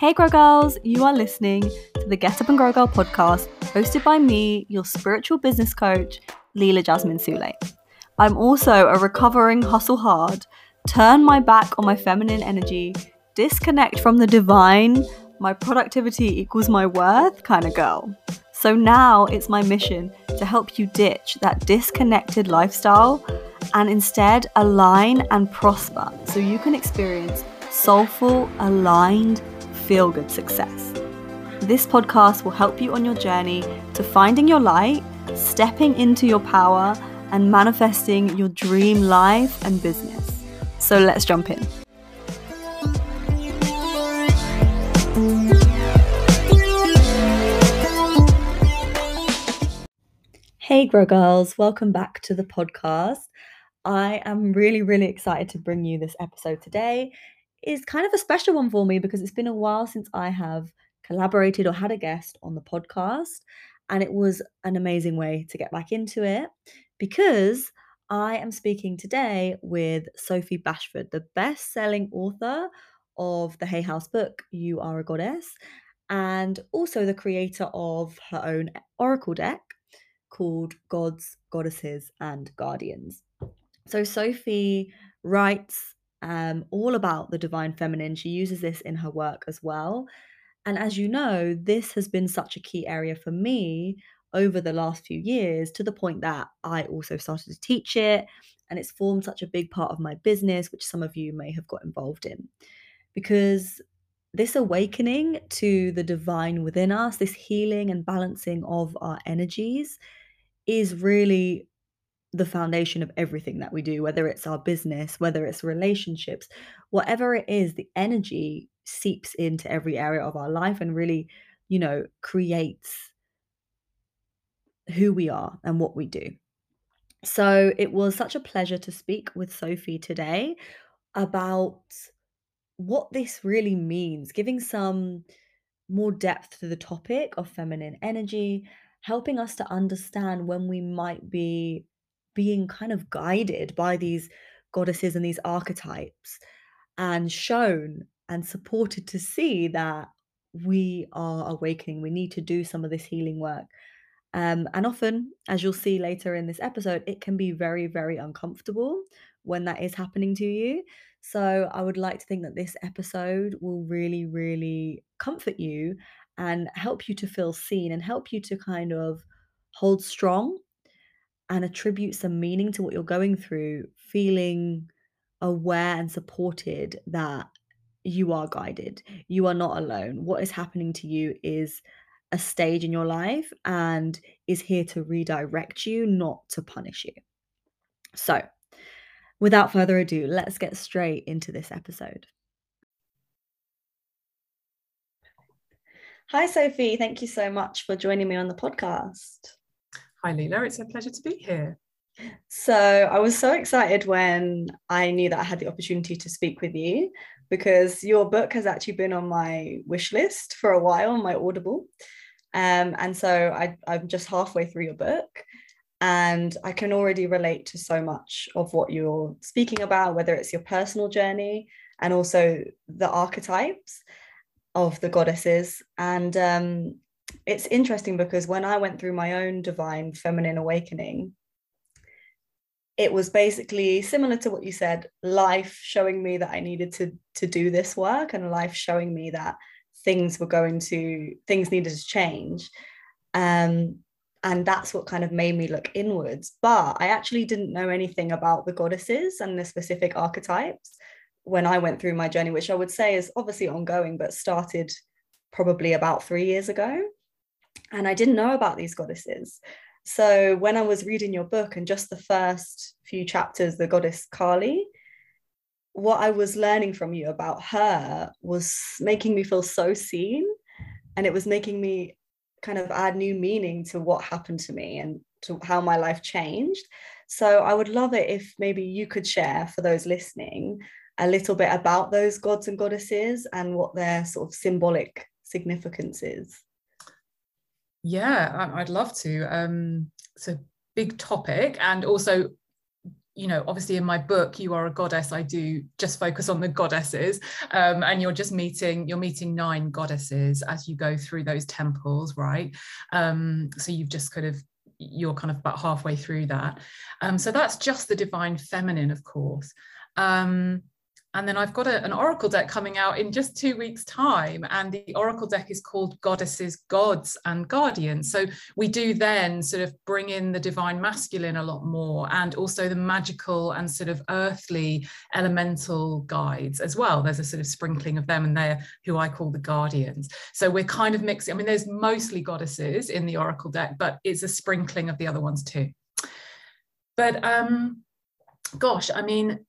Hey, Grow Girls, you are listening to the Get Up and Grow Girl podcast, hosted by me, your spiritual business coach, Leela Jasmine Sule. I'm also a recovering hustle hard, turn my back on my feminine energy, disconnect from the divine, my productivity equals my worth kind of girl. So now it's my mission to help you ditch that disconnected lifestyle and instead align and prosper so you can experience soulful, aligned, feel good success. This podcast will help you on your journey to finding your light, stepping into your power, and manifesting your dream life and business. So let's jump in. Hey, Grow Girls, welcome back to the podcast. I am really, really excited to bring you this episode today is kind of a special one for me because it's been a while since I have collaborated or had a guest on the podcast. And it was an amazing way to get back into it because I am speaking today with Sophie Bashford, the best selling author of the Hay House book, You Are a Goddess, and also the creator of her own oracle deck called Gods, Goddesses, and Guardians. So, Sophie writes um, all about the divine feminine. She uses this in her work as well. And as you know, this has been such a key area for me over the last few years to the point that I also started to teach it. And it's formed such a big part of my business, which some of you may have got involved in. Because this awakening to the divine within us, this healing and balancing of our energies, is really the foundation of everything that we do, whether it's our business, whether it's relationships, whatever it is, the energy seeps into every area of our life and really, you know, creates who we are and what we do. So it was such a pleasure to speak with Sophie today about what this really means, giving some more depth to the topic of feminine energy, helping us to understand when we might be being kind of guided by these goddesses and these archetypes and shown and supported to see that we are awakening. We need to do some of this healing work. Um, and often, as you'll see later in this episode, it can be very, very uncomfortable when that is happening to you. So, I would like to think that this episode will really, really comfort you and help you to feel seen and help you to kind of hold strong and attribute some meaning to what you're going through, feeling aware and supported that you are guided. You are not alone. What is happening to you is a stage in your life and is here to redirect you, not to punish you. So, without further ado, let's get straight into this episode. Hi, Sophie. Thank you so much for joining me on the podcast. Hi, Leela. It's a pleasure to be here. So, I was so excited when I knew that I had the opportunity to speak with you because your book has actually been on my wish list for a while on my Audible. Um, and so I, I'm just halfway through your book and I can already relate to so much of what you're speaking about, whether it's your personal journey and also the archetypes of the goddesses. And um, it's interesting because when I went through my own divine feminine awakening, it was basically similar to what you said life showing me that I needed to to do this work and life showing me that things were going to things needed to change. Um and that's what kind of made me look inwards. But I actually didn't know anything about the goddesses and the specific archetypes when I went through my journey which I would say is obviously ongoing but started probably about 3 years ago and I didn't know about these goddesses. So when I was reading your book and just the first few chapters, the goddess Kali, what I was learning from you about her was making me feel so seen. And it was making me kind of add new meaning to what happened to me and to how my life changed. So I would love it if maybe you could share for those listening a little bit about those gods and goddesses and what their sort of symbolic significance is. Yeah, I'd love to. Um, it's a big topic, and also you know, obviously in my book, you are a goddess. I do just focus on the goddesses, um, and you're just meeting you're meeting nine goddesses as you go through those temples, right? Um, so you've just kind of you're kind of about halfway through that. Um, so that's just the divine feminine, of course. Um, and then I've got a, an oracle deck coming out in just two weeks' time. And the oracle deck is called Goddesses, Gods, and Guardians. So we do then sort of bring in the divine masculine a lot more and also the magical and sort of earthly elemental guides as well. There's a sort of sprinkling of them, and they're who I call the guardians. So we're kind of mixing, I mean, there's mostly goddesses in the oracle deck, but it's a sprinkling of the other ones too. But um, gosh, I mean,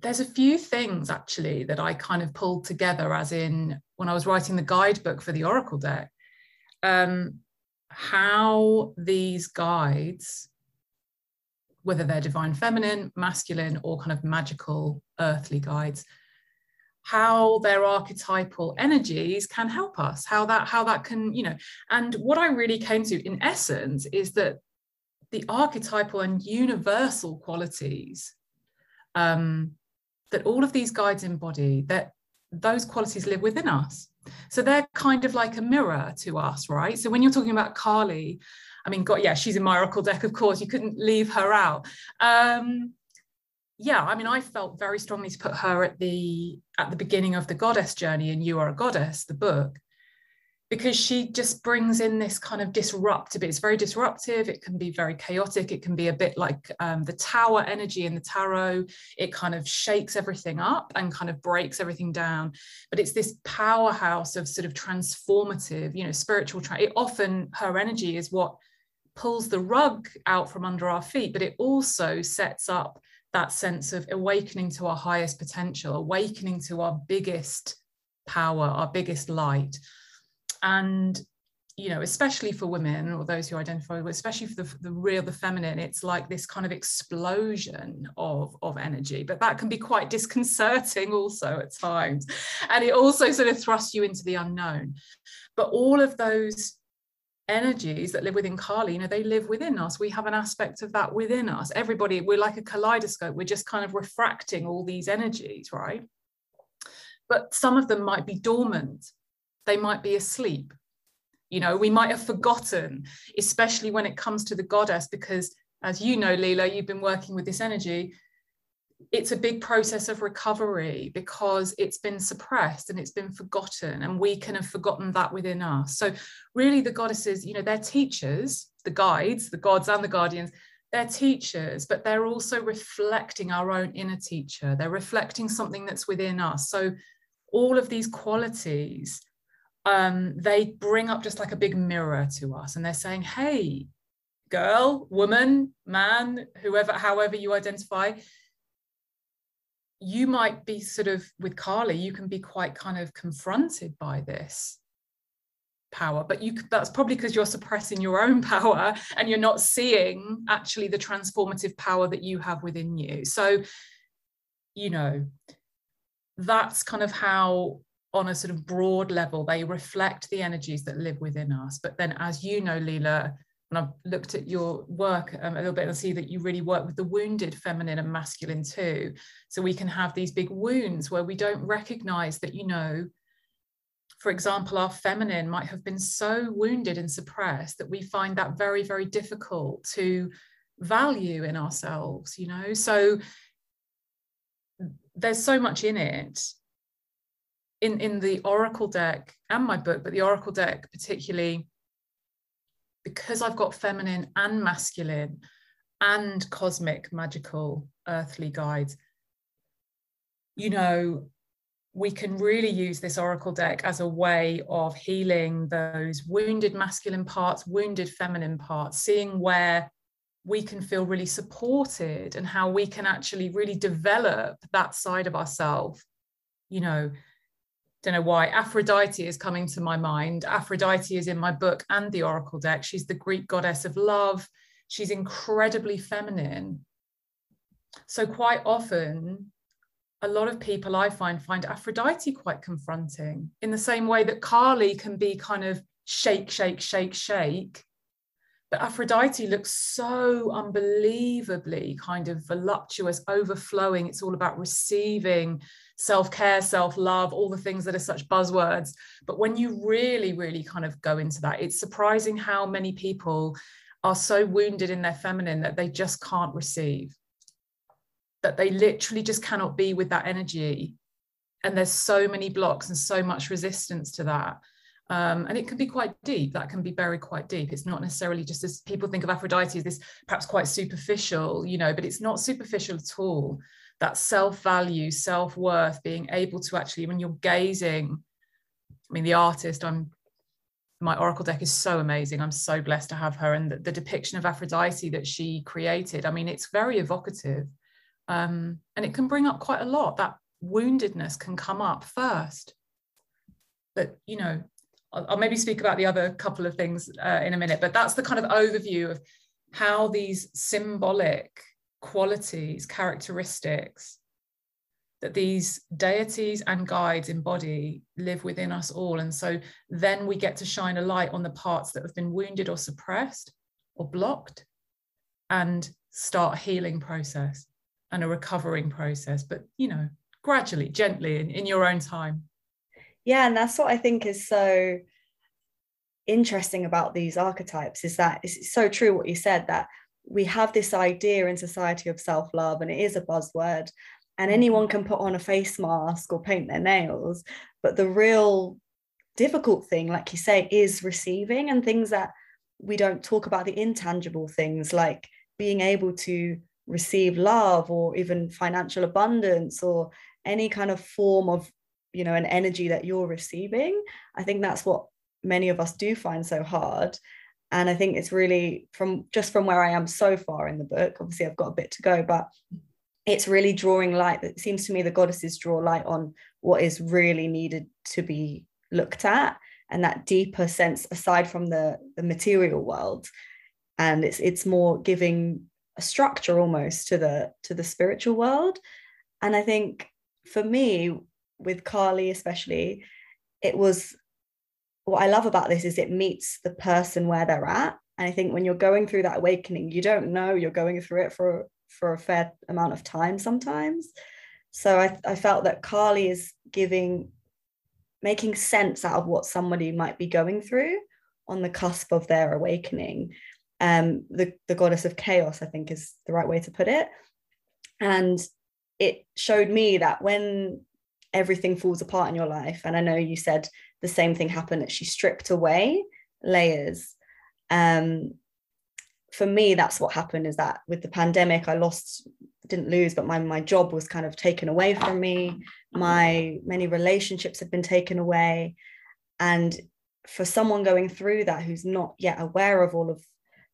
there's a few things actually that I kind of pulled together, as in when I was writing the guidebook for the Oracle deck, um, how these guides, whether they're divine feminine, masculine, or kind of magical earthly guides, how their archetypal energies can help us, how that how that can, you know, and what I really came to in essence is that the archetypal and universal qualities um, that all of these guides embody that those qualities live within us. So they're kind of like a mirror to us right? So when you're talking about Kali, i mean god yeah she's in my oracle deck of course you couldn't leave her out. Um yeah i mean i felt very strongly to put her at the at the beginning of the goddess journey and you are a goddess the book because she just brings in this kind of disruptive it's very disruptive it can be very chaotic it can be a bit like um, the tower energy in the tarot. It kind of shakes everything up and kind of breaks everything down but it's this powerhouse of sort of transformative you know spiritual tra- it often her energy is what pulls the rug out from under our feet but it also sets up that sense of awakening to our highest potential awakening to our biggest power our biggest light and you know especially for women or those who identify with especially for the, the real the feminine it's like this kind of explosion of of energy but that can be quite disconcerting also at times. And it also sort of thrusts you into the unknown. But all of those energies that live within kali you know they live within us. We have an aspect of that within us. Everybody we're like a kaleidoscope. We're just kind of refracting all these energies right? But some of them might be dormant they might be asleep. You know, we might have forgotten, especially when it comes to the goddess, because as you know, Leela, you've been working with this energy. It's a big process of recovery because it's been suppressed and it's been forgotten, and we can have forgotten that within us. So, really, the goddesses, you know, they're teachers, the guides, the gods, and the guardians they're teachers, but they're also reflecting our own inner teacher. They're reflecting something that's within us. So, all of these qualities um, they bring up just like a big mirror to us and they're saying, hey, girl, woman, man, whoever, however you identify, you might be sort of with Kali, you can be quite kind of confronted by this power but you that's probably because you're suppressing your own power and you're not seeing actually the transformative power that you have within you. So you know that's kind of how on a sort of broad level, they reflect the energies that live within us. But then, as you know, Leela, and I've looked at your work um, a little bit and see that you really work with the wounded feminine and masculine too. So we can have these big wounds where we don't recognize that, you know, for example, our feminine might have been so wounded and suppressed that we find that very, very difficult to value in ourselves, you know. So there's so much in it in in the oracle deck and my book but the oracle deck particularly because i've got feminine and masculine and cosmic magical earthly guides you know we can really use this oracle deck as a way of healing those wounded masculine parts wounded feminine parts seeing where we can feel really supported and how we can actually really develop that side of ourselves you know don't know why. Aphrodite is coming to my mind. Aphrodite is in my book and the oracle deck. She's the greek goddess of love. She's incredibly feminine. So quite often a lot of people i find find aphrodite quite confronting in the same way that kali can be kind of shake shake shake shake. But Aphrodite looks so unbelievably kind of voluptuous, overflowing. It's all about receiving self care, self love, all the things that are such buzzwords. But when you really, really kind of go into that, it's surprising how many people are so wounded in their feminine that they just can't receive, that they literally just cannot be with that energy. And there's so many blocks and so much resistance to that. Um, and it can be quite deep. That can be buried quite deep. It's not necessarily just as people think of Aphrodite as this perhaps quite superficial, you know, but it's not superficial at all. That self value, self worth, being able to actually, when you're gazing, I mean, the artist, I'm my oracle deck is so amazing. I'm so blessed to have her. And the, the depiction of Aphrodite that she created, I mean, it's very evocative. Um, and it can bring up quite a lot. That woundedness can come up first. But, you know, I'll, I'll maybe speak about the other couple of things uh, in a minute, but that's the kind of overview of how these symbolic qualities, characteristics that these deities and guides embody live within us all. And so then we get to shine a light on the parts that have been wounded or suppressed or blocked and start a healing process and a recovering process, but you know, gradually, gently in, in your own time. Yeah, and that's what I think is so interesting about these archetypes is that it's so true what you said that we have this idea in society of self-love and it is a buzzword and mm. anyone can put on a face mask or paint their nails but the real difficult thing like you say is receiving and things that we don't talk about the intangible things like being able to receive love or even financial abundance or any kind of form of you know an energy that you're receiving. I think that's what many of us do find so hard and i think it's really from just from where i am so far in the book obviously i've got a bit to go but it's really drawing light it seems to me the goddesses draw light on what is really needed to be looked at and that deeper sense aside from the the material world. And it's it's more giving a structure almost to the to the spiritual world. And i think for me with Kali especially it was what i love about this is it meets the person where they're at and i think when you're going through that awakening you don't know you're going through it for for a fair amount of time sometimes. So I, I felt that Kali is giving, making sense out of what somebody might be going through on the cusp of their awakening. Um, the, the goddess of chaos, I think, is the right way to put it. And it showed me that when everything falls apart in your life, and I know you said the same thing happened, that she stripped away layers. Um, for me that's what happened is that with the pandemic i lost didn't lose but my my job was kind of taken away from me. My many relationships have been taken away. And for someone going through that who's not yet aware of all of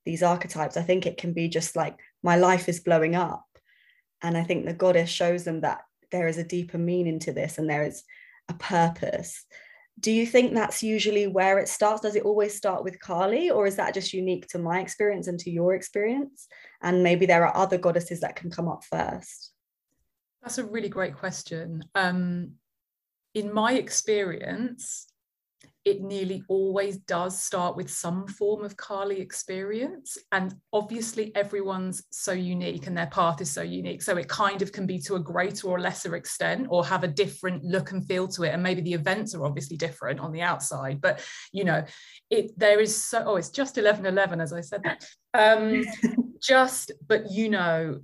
these archetypes i think it can be just like my life is blowing up. And i think the goddess shows them that there is a deeper meaning to this and there is a purpose do you think that's usually where it starts? Does it always start with kali or is that just unique to my experience and to your experience? And maybe there are other goddesses that can come up first. That's a really great question. Um, in my experience it nearly always does start with some form of Kali experience. And obviously, everyone's so unique and their path is so unique. So it kind of can be to a greater or lesser extent or have a different look and feel to it. And maybe the events are obviously different on the outside. But, you know, it there is so, oh, it's just 11 11, as I said that. Um, just, but you know,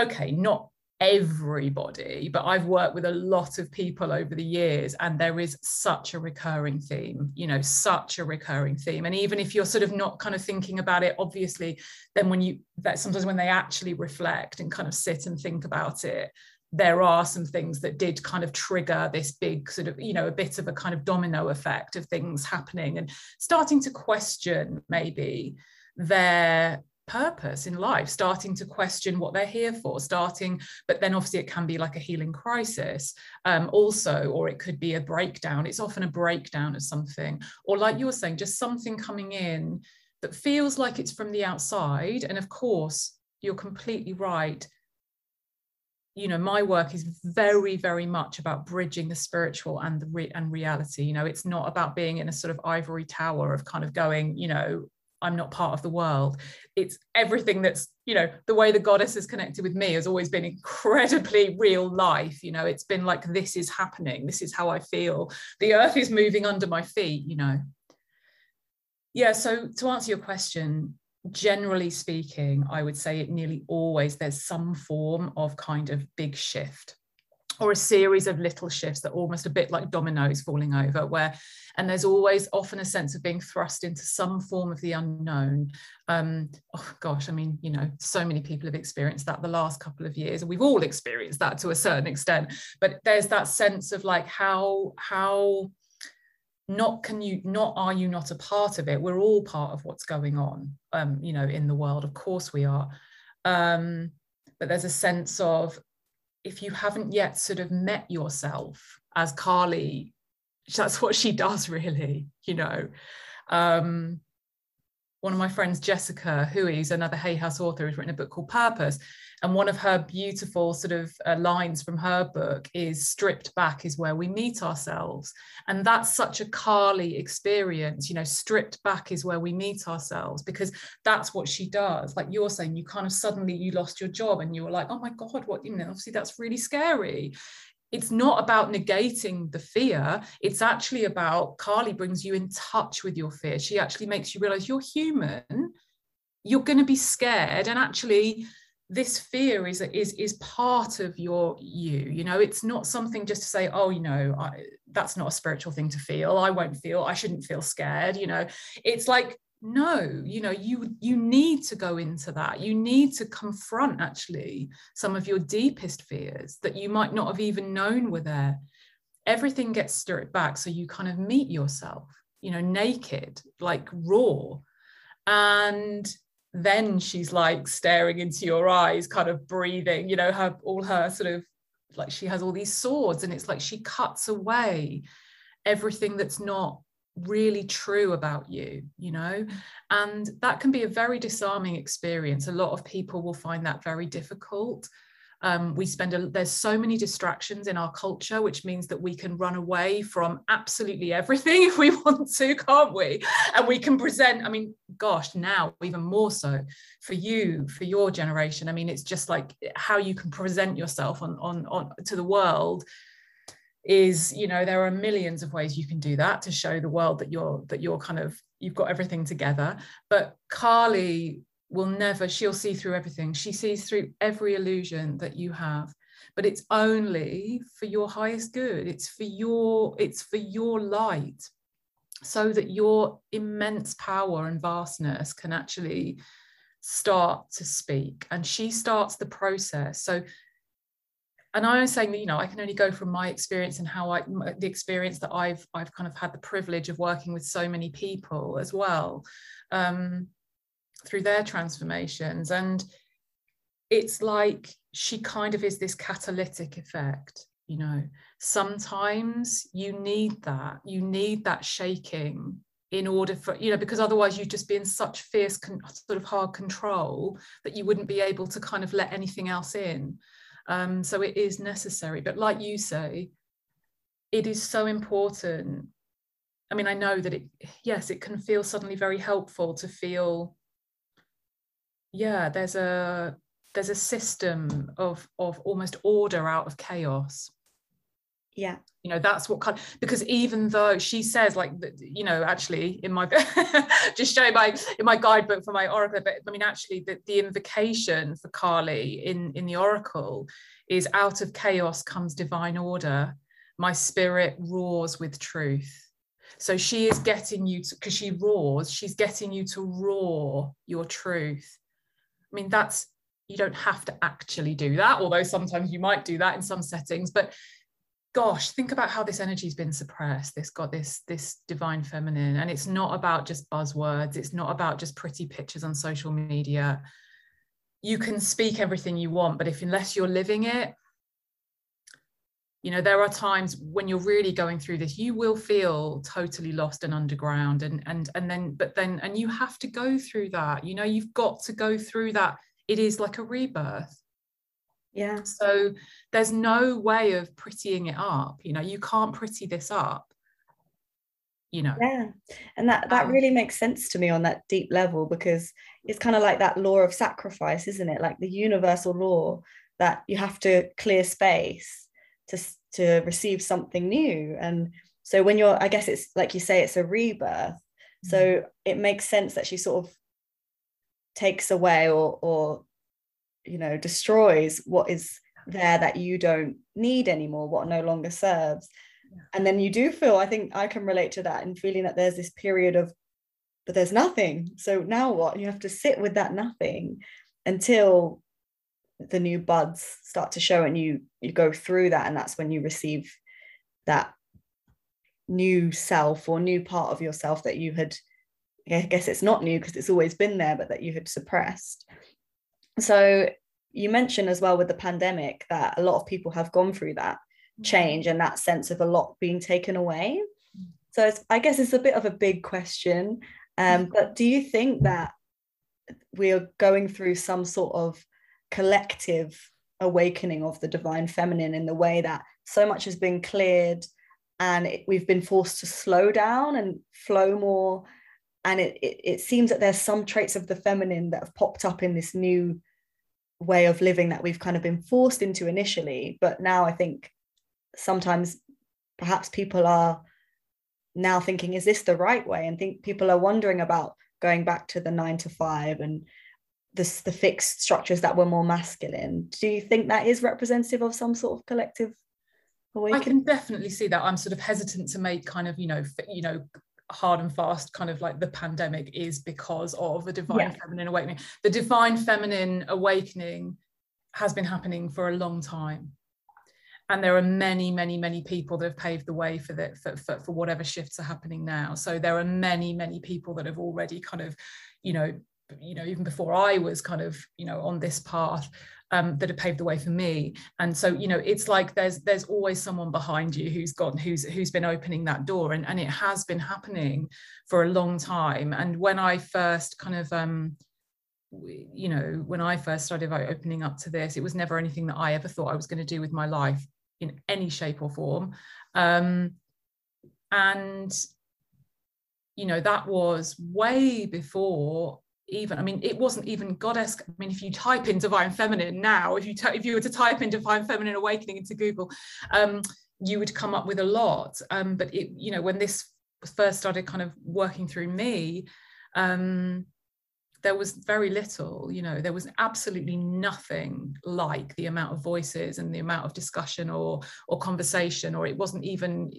okay, not everybody, but I've worked with a lot of people over the years, and there is such a recurring theme, you know, such a recurring theme. And even if you're sort of not kind of thinking about it, obviously, then when you that sometimes when they actually reflect and kind of sit and think about it, there are some things that did kind of trigger this big sort of, you know, a bit of a kind of domino effect of things happening and starting to question maybe their purpose in life, starting to question what they're here for, starting, but then obviously it can be like a healing crisis um, also, or it could be a breakdown. It's often a breakdown of something, or like you were saying, just something coming in that feels like it's from the outside. And of course, you're completely right. You know, my work is very, very much about bridging the spiritual and the re- and reality. You know, it's not about being in a sort of ivory tower of kind of going, you know, I'm not part of the world. It's everything that's, you know, the way the goddess is connected with me has always been incredibly real life. You know, it's been like, this is happening. This is how I feel. The earth is moving under my feet, you know. Yeah. So to answer your question, generally speaking, I would say it nearly always there's some form of kind of big shift or a series of little shifts that are almost a bit like dominoes falling over where and there's always often a sense of being thrust into some form of the unknown. Um oh gosh i mean you know so many people have experienced that the last couple of years and we've all experienced that to a certain extent but there's that sense of like how how not can you not are you not a part of it? We're all part of what's going on um you know in the world. Of course we are. Um but there's a sense of if you haven't yet sort of met yourself as Kali, that's what she does really, you know. Um, one of my friends, Jessica Huie, is another Hay House author, has written a book called Purpose. And one of her beautiful sort of uh, lines from her book is stripped back is where we meet ourselves. And that's such a Kali experience, you know, stripped back is where we meet ourselves because that's what she does. Like you're saying, you kind of suddenly you lost your job and you were like, oh my God, what, you know, obviously that's really scary it's not about negating the fear. It's actually about Kali brings you in touch with your fear. She actually makes you realize you're human. You're going to be scared. And actually, this fear is, is, is part of your you. You know, it's not something just to say, oh, you know, I, that's not a spiritual thing to feel. I won't feel, I shouldn't feel scared. You know, it's like no you know you you need to go into that you need to confront actually some of your deepest fears that you might not have even known were there everything gets stripped back so you kind of meet yourself you know naked like raw and then she's like staring into your eyes kind of breathing you know her all her sort of like she has all these swords and it's like she cuts away everything that's not really true about you you know? And that can be a very disarming experience. A lot of people will find that very difficult. Um, we spend a, there's so many distractions in our culture which means that we can run away from absolutely everything if we want to can't we? And we can present i mean gosh now even more so for you for your generation. I mean it's just like how you can present yourself on on, on to the world is you know there are millions of ways you can do that to show the world that you're that you're kind of you've got everything together. But Kali will never she'll see through everything. She sees through every illusion that you have. But it's only for your highest good. It's for your it's for your light so that your immense power and vastness can actually start to speak. And she starts the process. So and I was saying that you know I can only go from my experience and how I the experience that I've I've kind of had the privilege of working with so many people as well um, through their transformations. And it's like she kind of is this catalytic effect you know sometimes you need that you need that shaking in order for you know because otherwise you'd just be in such fierce con- sort of hard control that you wouldn't be able to kind of let anything else in um, so it is necessary. But like you say, it is so important. I mean, I know that it, yes, it can feel suddenly very helpful to feel, yeah, there's a there's a system of of almost order out of chaos yeah. You know that's what kind because even though she says like you know actually in my just showing my in my guidebook for my oracle but i mean actually the, the invocation for Kali in in the oracle is out of chaos comes divine order. My spirit roars with truth. So she is getting you to because she roars she's getting you to roar your truth. I mean that's you don't have to actually do that although sometimes you might do that in some settings but gosh think about how this energy's been suppressed this got this this divine feminine. And it's not about just buzzwords. It's not about just pretty pictures on social media. You can speak everything you want but if unless you're living it you know there are times when you're really going through this you will feel totally lost and underground. And and and then but then and you have to go through that. You know you've got to go through that. It is like a rebirth yeah. So there's no way of prettying it up. You know, you can't pretty this up. you know yeah and that that um, really makes sense to me on that deep level because it's kind of like that law of sacrifice isn't it like the universal law that you have to clear space to to receive something new and so when you're i guess it's like you say it's a rebirth so mm-hmm. it makes sense that she sort of takes away or or you know destroys what is there that you don't need anymore what no longer serves. And then you do feel i think i can relate to that and feeling that there's this period of but there's nothing. So now what? You have to sit with that nothing until the new buds start to show and you you go through that. And that's when you receive that new self or new part of yourself that you had i guess it's not new because it's always been there but that you had suppressed so you mentioned as well with the pandemic that a lot of people have gone through that mm. change and that sense of a lot being taken away. Mm. So I guess it's a bit of a big question. Um, mm. but do you think that we are going through some sort of collective awakening of the divine feminine in the way that so much has been cleared and it, we've been forced to slow down and flow more and it, it, it seems that there's some traits of the feminine that have popped up in this new way of living that we've kind of been forced into initially but now i think sometimes perhaps people are now thinking is this the right way? And think people are wondering about going back to the nine to five and the, the fixed structures that were more masculine. Do you think that is representative of some sort of collective awakening? i can definitely see that. I'm sort of hesitant to make kind of you know you know hard and fast kind of like the pandemic is because of the divine yeah. feminine awakening. The divine feminine awakening has been happening for a long time. And there are many many many people that have paved the way for that for, for, for whatever shifts are happening now. So there are many many people that have already kind of you know you know even before i was kind of you know on this path um, that have paved the way for me. And so you know it's like there's there's always someone behind you who's gone who's who's been opening that door. And, and it has been happening for a long time. And when i first kind of um you know when i first started opening up to this it was never anything that i ever thought i was going to do with my life in any shape or form. Um, and, you know, that was way before even, I mean, it wasn't even goddess. I mean, if you type in divine feminine now, if you, t- if you were to type in divine feminine awakening into Google, um, you would come up with a lot. Um, but it, you know, when this first started kind of working through me, um, there was very little you know there was absolutely nothing like the amount of voices and the amount of discussion or or conversation or it wasn't even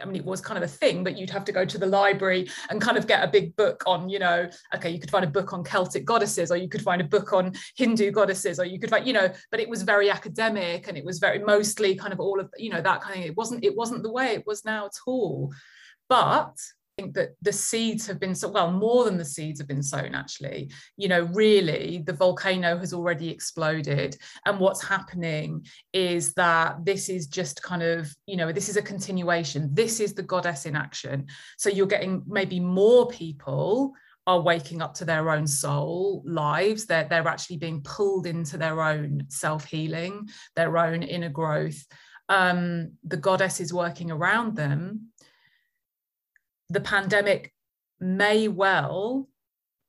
I mean, it was kind of a thing, but you'd have to go to the library and kind of get a big book on, you know, okay, you could find a book on Celtic goddesses, or you could find a book on Hindu goddesses, or you could find, you know, but it was very academic and it was very mostly kind of all of, you know, that kind of, it wasn't, it wasn't the way it was now at all. But think that the seeds have been so well more than the seeds have been sown actually. You know really the volcano has already exploded. And what's happening is that this is just kind of you know this is a continuation. This is the goddess in action. So you're getting maybe more people are waking up to their own soul lives. They're, they're actually being pulled into their own self-healing their own inner growth. Um, the goddess is working around them the pandemic may well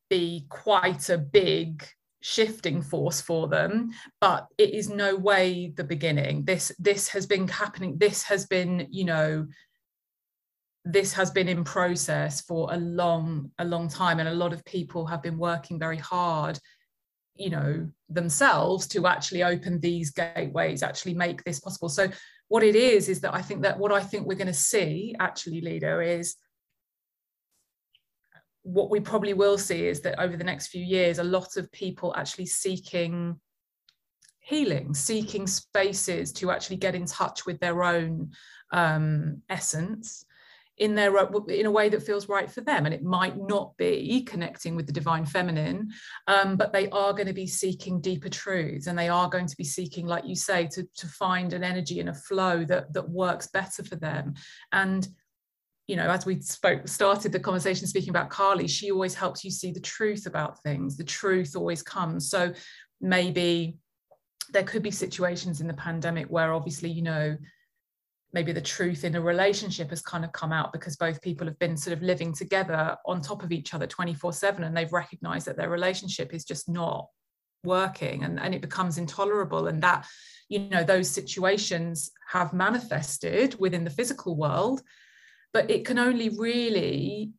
be quite a big shifting force for them but it is no way the beginning. This this has been happening. This has been you know this has been in process for a long a long time and a lot of people have been working very hard you know themselves to actually open these gateways actually make this possible. So what it is is that i think that what i think we're going to see actually Leela is what we probably will see is that over the next few years, a lot of people actually seeking healing, seeking spaces to actually get in touch with their own um, essence in their in a way that feels right for them. And it might not be connecting with the divine feminine um, but they are going to be seeking deeper truths and they are going to be seeking like you say to, to find an energy and a flow that that works better for them. And you know, as we spoke, started the conversation speaking about Kali, she always helps you see the truth about things. The truth always comes. So maybe there could be situations in the pandemic where obviously, you know, maybe the truth in a relationship has kind of come out because both people have been sort of living together on top of each other 24 7 and they've recognized that their relationship is just not working and, and it becomes intolerable and that you know those situations have manifested within the physical world but it can only really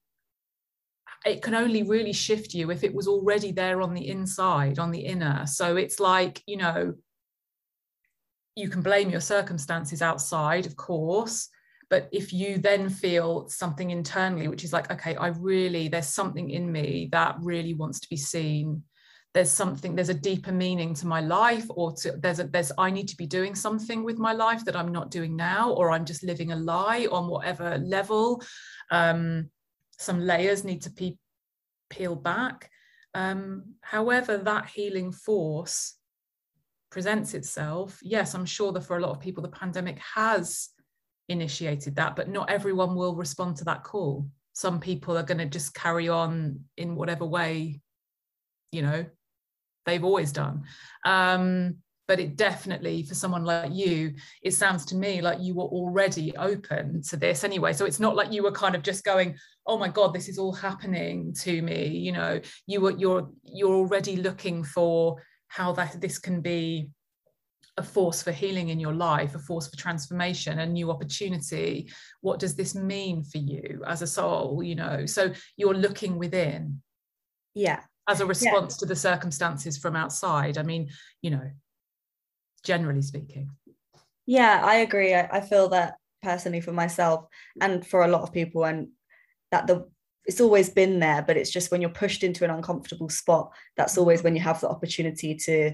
it can only really shift you if it was already there on the inside on the inner. So it's like you know you can blame your circumstances outside of course but if you then feel something internally which is like okay i really there's something in me that really wants to be seen there's something there's a deeper meaning to my life or to there's a there's i need to be doing something with my life that i'm not doing now or i'm just living a lie on whatever level. Um, some layers need to be peeled back. Um, however that healing force presents itself. Yes i'm sure that for a lot of people the pandemic has initiated that but not everyone will respond to that call. Some people are going to just carry on in whatever way you know they've always done. Um, but it definitely, for someone like you, it sounds to me like you were already open to this anyway. So it's not like you were kind of just going, "Oh my God, this is all happening to me." You know, you were you're you're already looking for how that this can be a force for healing in your life, a force for transformation, a new opportunity. What does this mean for you as a soul? You know, so you're looking within. Yeah, as a response yeah. to the circumstances from outside. I mean you know generally speaking. Yeah i agree. I, I, feel that personally for myself and for a lot of people and that the it's always been there but it's just when you're pushed into an uncomfortable spot that's always when you have the opportunity to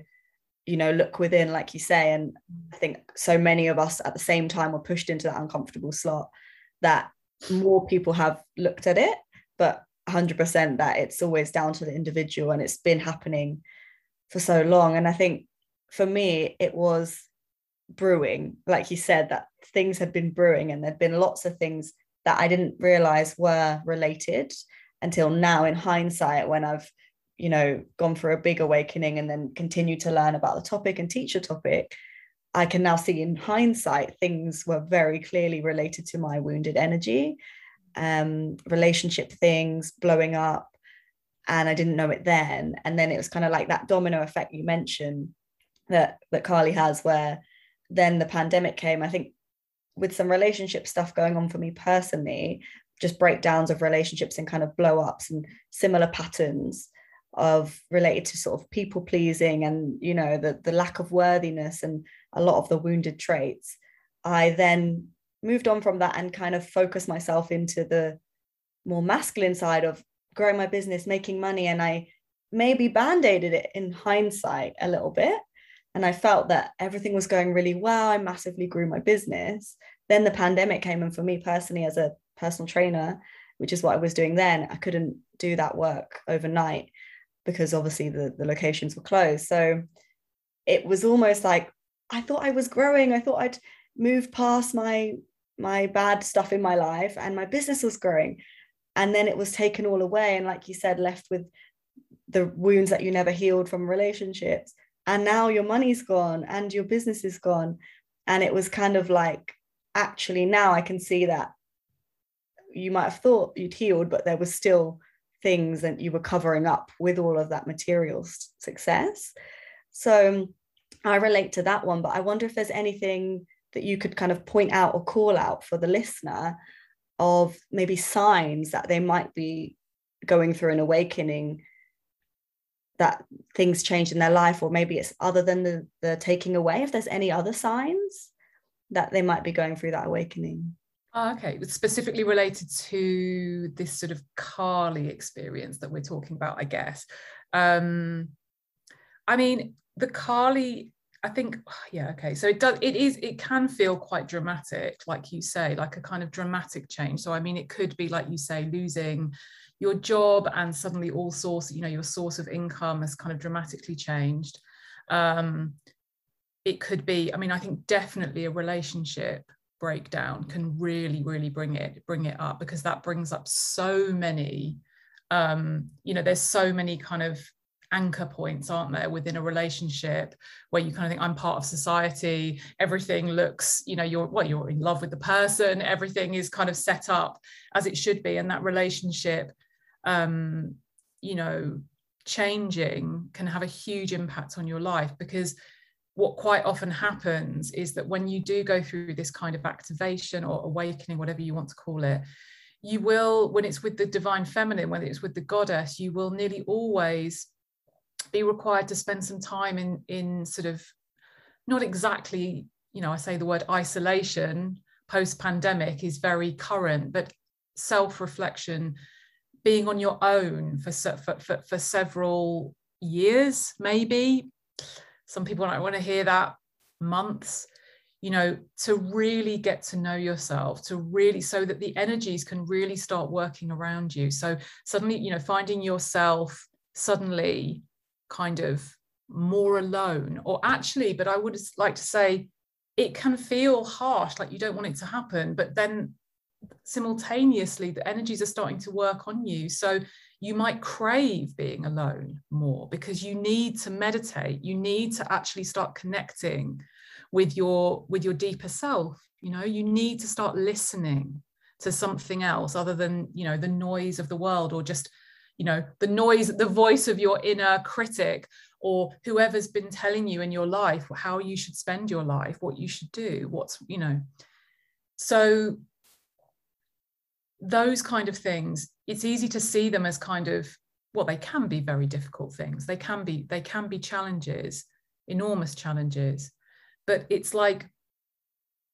you know look within like you say. And mm. i think so many of us at the same time were pushed into that uncomfortable slot that more people have looked at it but 100% that it's always down to the individual and it's been happening for so long. And i think for me it was brewing. Like you said that things had been brewing and there'd been lots of things that i didn't realize were related until now in hindsight when i've you know gone for a big awakening and then continue to learn about the topic and teach a topic i can now see in hindsight things were very clearly related to my wounded energy um, relationship things blowing up and I didn't know it then. And then it was kind of like that domino effect you mentioned that that Kali has, where then the pandemic came. I think with some relationship stuff going on for me personally, just breakdowns of relationships and kind of blow ups and similar patterns of related to sort of people pleasing and you know the the lack of worthiness and a lot of the wounded traits. I then moved on from that and kind of focused myself into the more masculine side of growing my business, making money. And I maybe band aided it in hindsight a little bit. And I felt that everything was going really well. I massively grew my business. Then the pandemic came. And for me personally, as a personal trainer, which is what I was doing then, I couldn't do that work overnight because obviously the, the locations were closed. So it was almost like I thought I was growing. I thought I'd moved past my my bad stuff in my life and my business was growing. And then it was taken all away and like you said left with the wounds that you never healed from relationships. And now your money's gone and your business is gone. And it was kind of like actually now i can see that you might have thought you'd healed but there was still things that you were covering up with all of that material success. So i relate to that one but i wonder if there's anything that you could kind of point out or call out for the listener of maybe signs that they might be going through an awakening that things change in their life or maybe it's other than the, the taking away if there's any other signs that they might be going through that awakening. Oh, okay. Specifically related to this sort of Kali experience that we're talking about i guess. Um i mean the Kali I think, yeah, okay. So it does, it is, it can feel quite dramatic, like you say, like a kind of dramatic change. So, I mean, it could be, like you say, losing your job and suddenly all source, you know, your source of income has kind of dramatically changed. Um, it could be, I mean, I think definitely a relationship breakdown can really, really bring it, bring it up because that brings up so many, um, you know, there's so many kind of anchor points, aren't there, within a relationship where you kind of think, I'm part of society, everything looks, you know, you're well, you're in love with the person, everything is kind of set up as it should be. And that relationship, um, you know, changing can have a huge impact on your life because what quite often happens is that when you do go through this kind of activation or awakening, whatever you want to call it, you will, when it's with the divine feminine, when it's with the goddess, you will nearly always be required to spend some time in in sort of not exactly you know i say the word isolation post pandemic is very current but self reflection being on your own for, for, for, for several years maybe. Some people don't want to hear that months. You know to really get to know yourself to really so that the energies can really start working around you. So suddenly you know finding yourself suddenly kind of more alone or actually but i would like to say it can feel harsh like you don't want it to happen but then simultaneously the energies are starting to work on you. So you might crave being alone more because you need to meditate you need to actually start connecting with your with your deeper self you know you need to start listening to something else other than you know the noise of the world or just you know the noise the voice of your inner critic or whoever's been telling you in your life how you should spend your life what you should do what's you know. So those kind of things it's easy to see them as kind of well they can be very difficult things. They can be they can be challenges enormous challenges. But it's like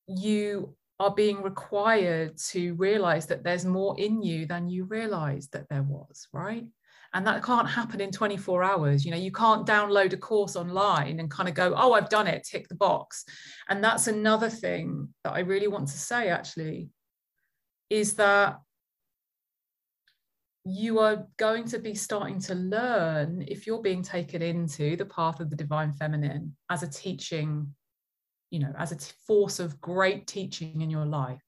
you are being required to realize that there's more in you than you realized that there was, right? And that can't happen in 24 hours. You know, you can't download a course online and kind of go, oh, I've done it, tick the box. And that's another thing that I really want to say actually is that you are going to be starting to learn if you're being taken into the path of the divine feminine as a teaching you know, as a force of great teaching in your life,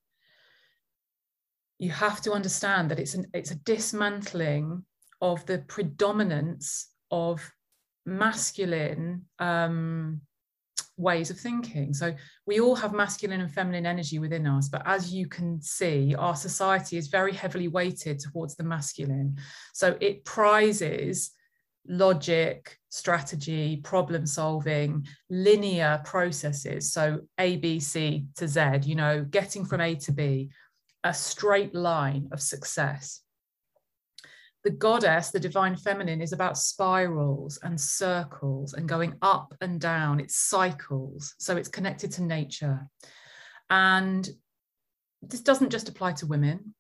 you have to understand that it's an it's a dismantling of the predominance of masculine um, ways of thinking. So we all have masculine and feminine energy within us, but as you can see, our society is very heavily weighted towards the masculine. So it prizes logic, strategy, problem solving, linear processes. So A, B, C to Z, you know, getting from A to B, a straight line of success. The goddess, the divine feminine, is about spirals and circles and going up and down. It's cycles. So it's connected to nature. And this doesn't just apply to women,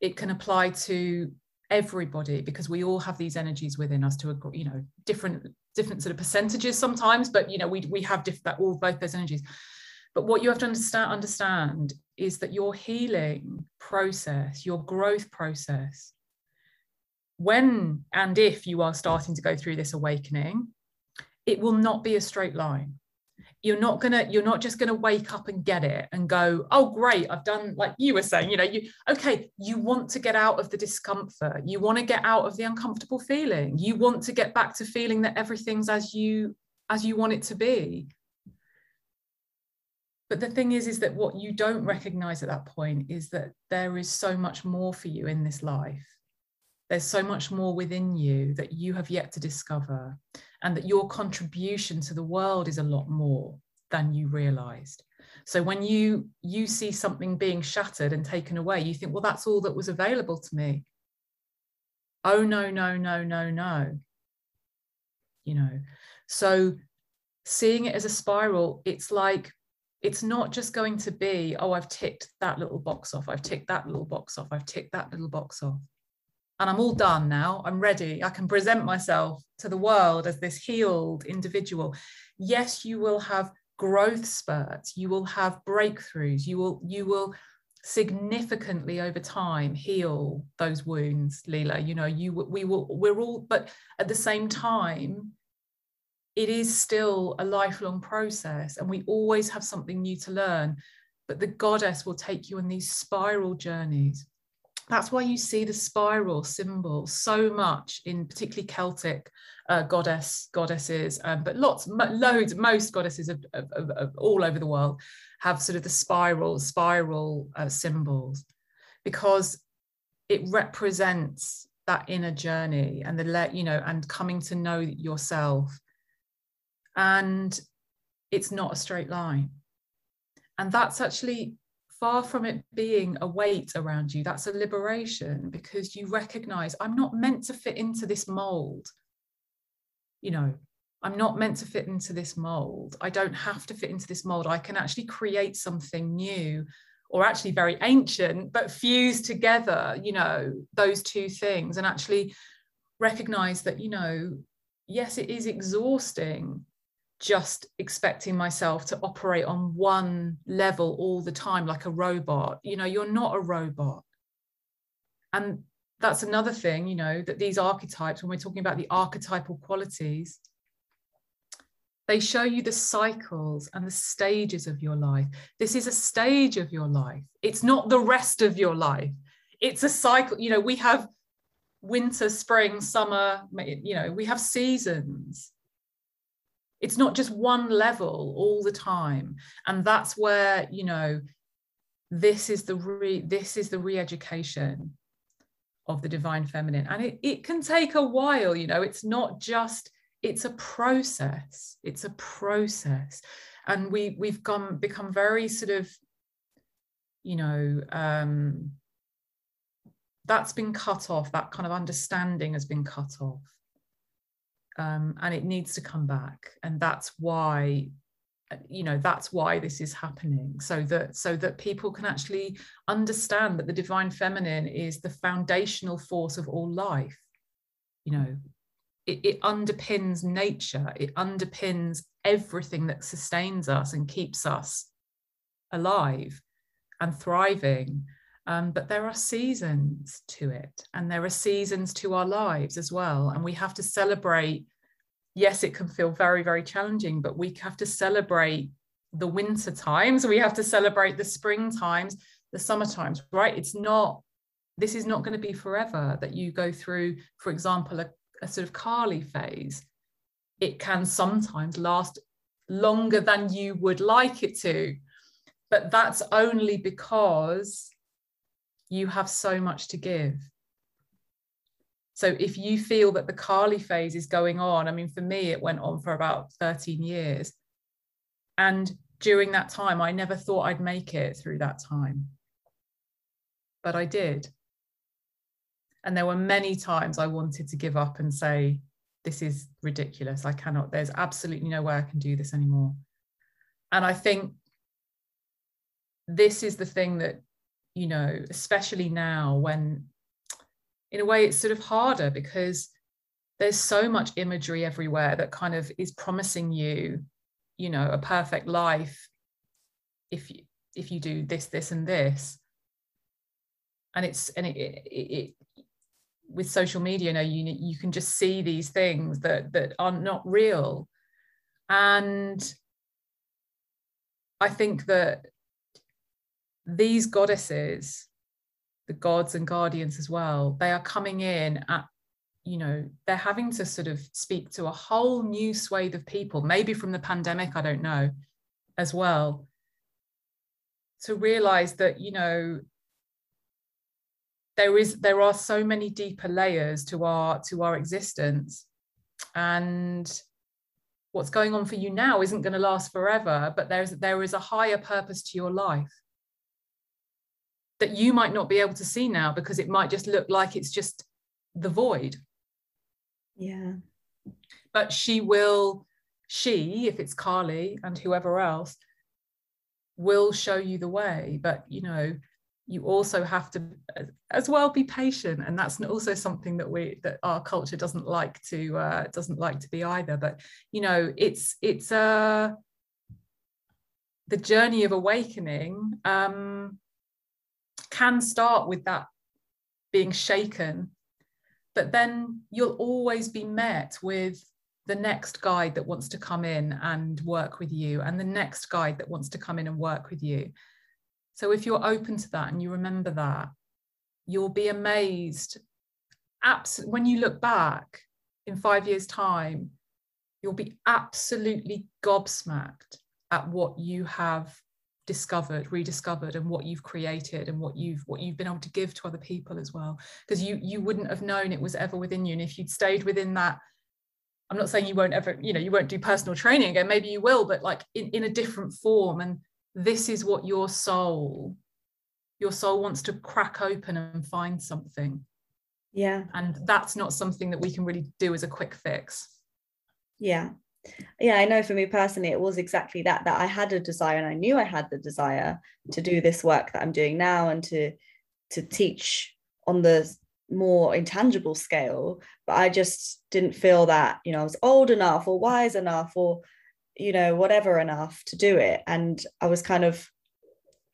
it can apply to everybody because we all have these energies within us to you know different different sort of percentages sometimes but you know we we have different all both those energies. But what you have to understand understand is that your healing process your growth process when and if you are starting to go through this awakening it will not be a straight line you're not gonna you're not just gonna wake up and get it and go oh great i've done like you were saying you know you okay you want to get out of the discomfort. You want to get out of the uncomfortable feeling. You want to get back to feeling that everything's as you as you want it to be. But the thing is is that what you don't recognize at that point is that there is so much more for you in this life. There's so much more within you that you have yet to discover and that your contribution to the world is a lot more than you realized. So when you you see something being shattered and taken away you think well that's all that was available to me. Oh no no no no no. You know so seeing it as a spiral it's like it's not just going to be oh i've ticked that little box off i've ticked that little box off i've ticked that little box off and I'm all done now. I'm ready. I can present myself to the world as this healed individual. Yes, you will have growth spurts, you will have breakthroughs, you will, you will significantly over time heal those wounds, Leela. You know, you we will, we're all, but at the same time, it is still a lifelong process and we always have something new to learn. But the goddess will take you on these spiral journeys that's why you see the spiral symbol so much in particularly Celtic uh, goddess goddesses, um, but lots, loads, most goddesses of, of, of, of, all over the world have sort of the spiral spiral uh, symbols because it represents that inner journey and the let you know and coming to know yourself. And it's not a straight line. And that's actually far from it being a weight around you, that's a liberation because you recognize I'm not meant to fit into this mold. You know, I'm not meant to fit into this mold. I don't have to fit into this mold. I can actually create something new or actually very ancient, but fuse together, you know, those two things and actually recognize that, you know, yes, it is exhausting just expecting myself to operate on one level all the time like a robot. You know you're not a robot. And that's another thing you know that these archetypes when we're talking about the archetypal qualities they show you the cycles and the stages of your life. This is a stage of your life. It's not the rest of your life. It's a cycle. You know we have winter spring summer you know we have seasons it's not just one level all the time. And that's where you know this is the re this is the re-education of the divine feminine. And it, it can take a while you know it's not just it's a process it's a process. And we we've gone become very sort of you know um that's been cut off that kind of understanding has been cut off um, and it needs to come back and that's why you know that's why this is happening so that so that people can actually understand that the divine feminine is the foundational force of all life you know it, it underpins nature it underpins everything that sustains us and keeps us alive and thriving um, but there are seasons to it, and there are seasons to our lives as well. And we have to celebrate. Yes, it can feel very, very challenging, but we have to celebrate the winter times. We have to celebrate the spring times, the summer times, right? It's not, this is not going to be forever that you go through, for example, a, a sort of Kali phase. It can sometimes last longer than you would like it to. But that's only because you have so much to give. So if you feel that the Kali phase is going on, I mean, for me, it went on for about 13 years. And during that time, I never thought I'd make it through that time. But I did. And there were many times I wanted to give up and say, this is ridiculous. I cannot, there's absolutely no way I can do this anymore. And I think this is the thing that you know, especially now when in a way it's sort of harder because there's so much imagery everywhere that kind of is promising you, you know, a perfect life if you if you do this, this, and this. And it's and it, it, it with social media, you know, you you can just see these things that that are not real. And I think that these goddesses, the gods and guardians as well, they are coming in at, you know, they're having to sort of speak to a whole new swathe of people, maybe from the pandemic, I don't know, as well, to realize that, you know, there is there are so many deeper layers to our to our existence. And what's going on for you now isn't going to last forever but there's there is a higher purpose to your life that you might not be able to see now because it might just look like it's just the void. Yeah. But she will, she, if it's Kali and whoever else, will show you the way. But, you know, you also have to as well be patient and that's also something that we that our culture doesn't like to uh, doesn't like to be either but you know it's it's uh the journey of awakening um can start with that being shaken, but then you'll always be met with the next guide that wants to come in and work with you, and the next guide that wants to come in and work with you. So if you're open to that and you remember that, you'll be amazed. Abs- when you look back in five years' time, you'll be absolutely gobsmacked at what you have discovered rediscovered and what you've created and what you've what you've been able to give to other people as well. Because you you wouldn't have known it was ever within you. And if you'd stayed within that i'm not saying you won't ever you know you won't do personal training again. Maybe you will but like in, in a different form. And this is what your soul your soul wants to crack open and find something. Yeah. And that's not something that we can really do as a quick fix. Yeah yeah i know for me personally it was exactly that that i had a desire and i knew i had the desire to do this work that i'm doing now and to to teach on the more intangible scale but i just didn't feel that you know i was old enough or wise enough or you know whatever enough to do it and i was kind of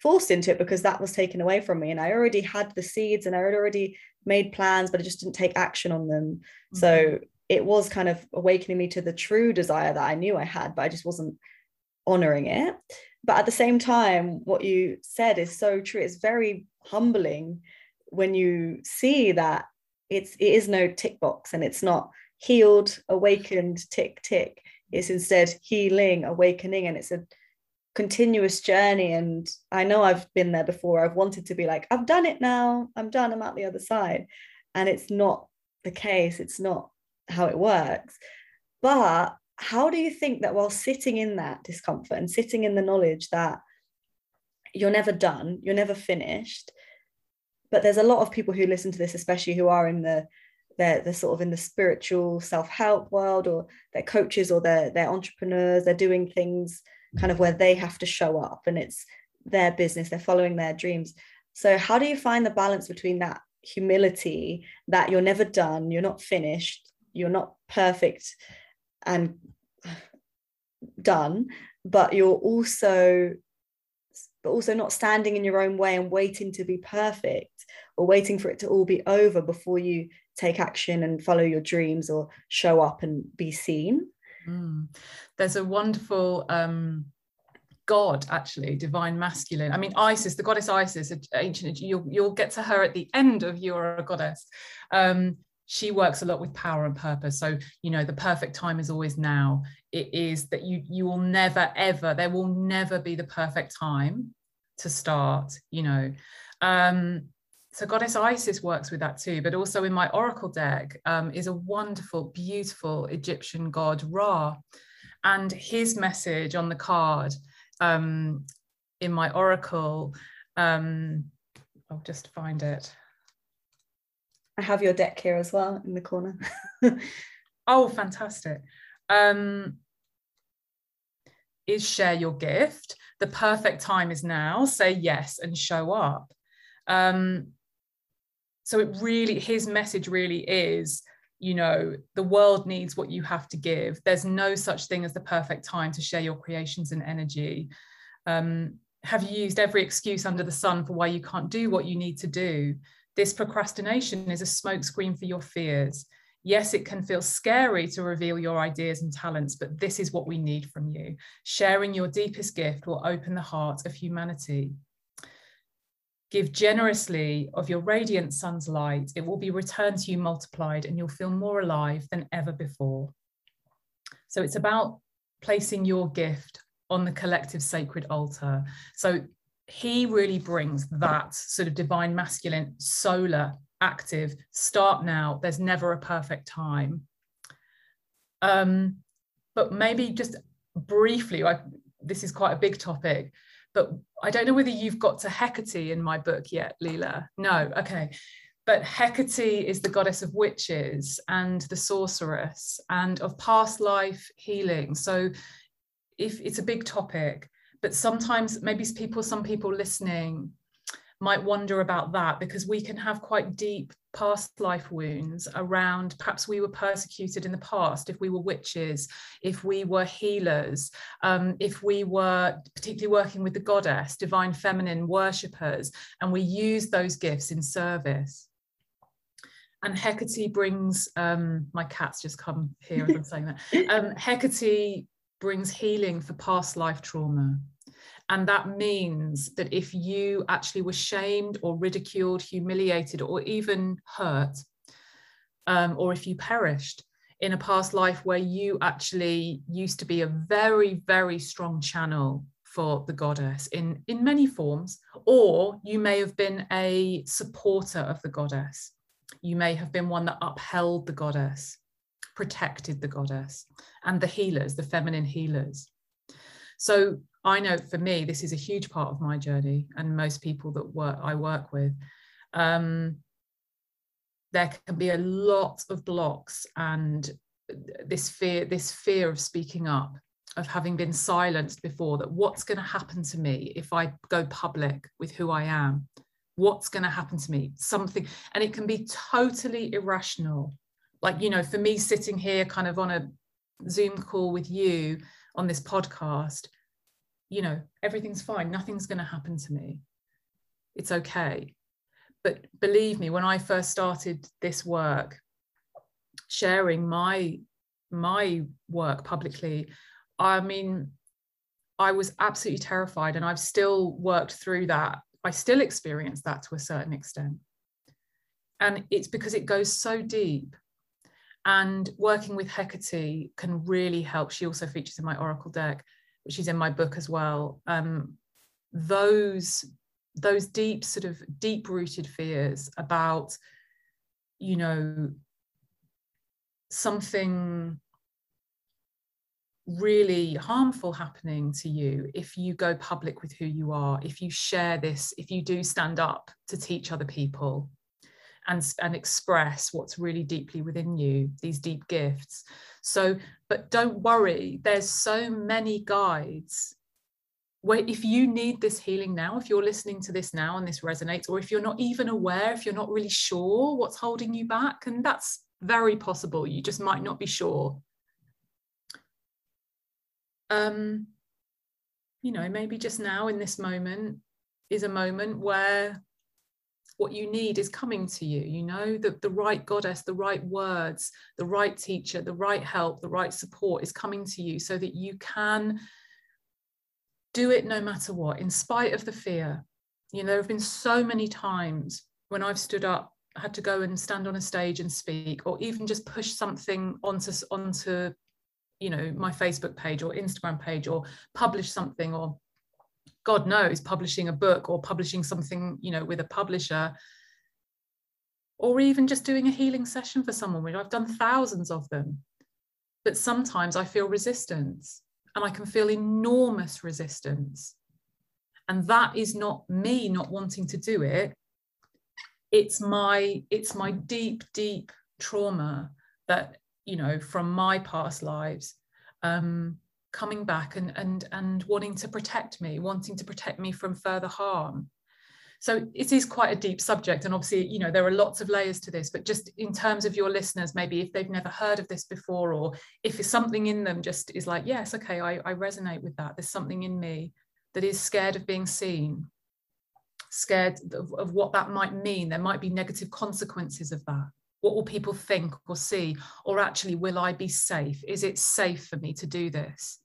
forced into it because that was taken away from me and i already had the seeds and i had already made plans but i just didn't take action on them mm-hmm. so it was kind of awakening me to the true desire that I knew I had, but I just wasn't honoring it. But at the same time, what you said is so true. It's very humbling when you see that it's it is no tick box and it's not healed, awakened, tick, tick. It's instead healing, awakening, and it's a continuous journey. And I know I've been there before. I've wanted to be like, I've done it now, I'm done, I'm out the other side. And it's not the case. It's not how it works. But how do you think that while sitting in that discomfort and sitting in the knowledge that you're never done, you're never finished, but there's a lot of people who listen to this, especially who are in the they're, they're sort of in the spiritual self-help world or they're coaches or they're, they're entrepreneurs they're doing things kind of where they have to show up and it's their business they're following their dreams so how do you find the balance between that humility that you're never done you're not finished you're not perfect and done but you're also but also not standing in your own way and waiting to be perfect or waiting for it to all be over before you take action and follow your dreams or show up and be seen. Mm. there's a wonderful um god actually divine masculine. I mean isis the goddess isis ancient you'll, you'll get to her at the end of you're a goddess. Um she works a lot with power and purpose. So you know the perfect time is always now. It is that you you will never ever there will never be the perfect time to start you know. Um so goddess isis works with that too but also in my oracle deck um, is a wonderful beautiful egyptian god ra. And his message on the card um, in my oracle um, i'll just find it I have your deck here as well in the corner. oh, fantastic. Um, is share your gift. The perfect time is now. Say yes and show up. Um, so it really, his message really is, you know, the world needs what you have to give. There's no such thing as the perfect time to share your creations and energy. Um, have you used every excuse under the sun for why you can't do what you need to do? This procrastination is a smokescreen for your fears. Yes, it can feel scary to reveal your ideas and talents, but this is what we need from you. Sharing your deepest gift will open the heart of humanity. Give generously of your radiant sun's light. It will be returned to you multiplied, and you'll feel more alive than ever before. So it's about placing your gift on the collective sacred altar. So he really brings that sort of divine masculine solar active start now there's never a perfect time. Um but maybe just briefly I, this is quite a big topic but i don't know whether you've got to hecate in my book yet leela. No okay. But hecate is the goddess of witches and the sorceress and of past life healing. So if it's a big topic but sometimes maybe people some people listening might wonder about that because we can have quite deep past life wounds around perhaps we were persecuted in the past if we were witches if we were healers um, if we were particularly working with the goddess divine feminine worshippers and we use those gifts in service. And hecate brings um, my cat's just come here as i'm saying that. Um, hecate brings healing for past life trauma. And that means that if you actually were shamed or ridiculed, humiliated, or even hurt, um, or if you perished in a past life where you actually used to be a very, very strong channel for the goddess in, in many forms, or you may have been a supporter of the goddess. You may have been one that upheld the goddess, protected the goddess, and the healers, the feminine healers. So I know for me, this is a huge part of my journey, and most people that work I work with. Um, there can be a lot of blocks and this fear, this fear of speaking up, of having been silenced before, that what's going to happen to me if I go public with who I am? What's going to happen to me? Something, and it can be totally irrational. Like, you know, for me sitting here kind of on a Zoom call with you on this podcast, you know, everything's fine. Nothing's going to happen to me. It's okay. But believe me, when I first started this work, sharing my my work publicly, I mean, I was absolutely terrified, and I've still worked through that. I still experience that to a certain extent. And it's because it goes so deep. And working with Hecate can really help. She also features in my Oracle deck which is in my book as well, um, those those deep sort of deep rooted fears about, you know, something really harmful happening to you if you go public with who you are, if you share this, if you do stand up to teach other people and, and express what's really deeply within you, these deep gifts. So, but don't worry, there's so many guides where if you need this healing now, if you're listening to this now and this resonates, or if you're not even aware, if you're not really sure what's holding you back, and that's very possible, you just might not be sure. Um, you know, maybe just now in this moment is a moment where what you need is coming to you you know? The, the right goddess the right words the right teacher the right help the right support is coming to you so that you can do it no matter what in spite of the fear. You know there have been so many times when i've stood up had to go and stand on a stage and speak or even just push something onto onto you know my facebook page or instagram page or publish something or God knows, publishing a book or publishing something, you know, with a publisher, or even just doing a healing session for someone, which I've done thousands of them. But sometimes I feel resistance and I can feel enormous resistance. And that is not me not wanting to do it. It's my, it's my deep, deep trauma that, you know, from my past lives um, coming back and and and wanting to protect me wanting to protect me from further harm. So it is quite a deep subject and obviously you know there are lots of layers to this but just in terms of your listeners maybe if they've never heard of this before or if something in them just is like yes okay I, I resonate with that. There's something in me that is scared of being seen scared of, of what that might mean. There might be negative consequences of that. What will people think or see? Or actually will i be safe? Is it safe for me to do this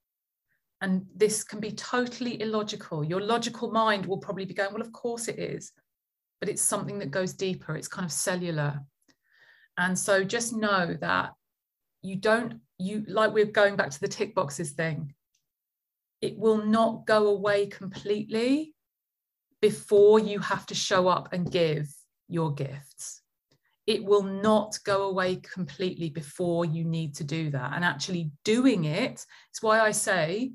and this can be totally illogical. Your logical mind will probably be going, well, of course it is. But it's something that goes deeper, it's kind of cellular. And so just know that you don't, you like we're going back to the tick boxes thing, it will not go away completely before you have to show up and give your gifts. It will not go away completely before you need to do that. And actually doing it, it's why I say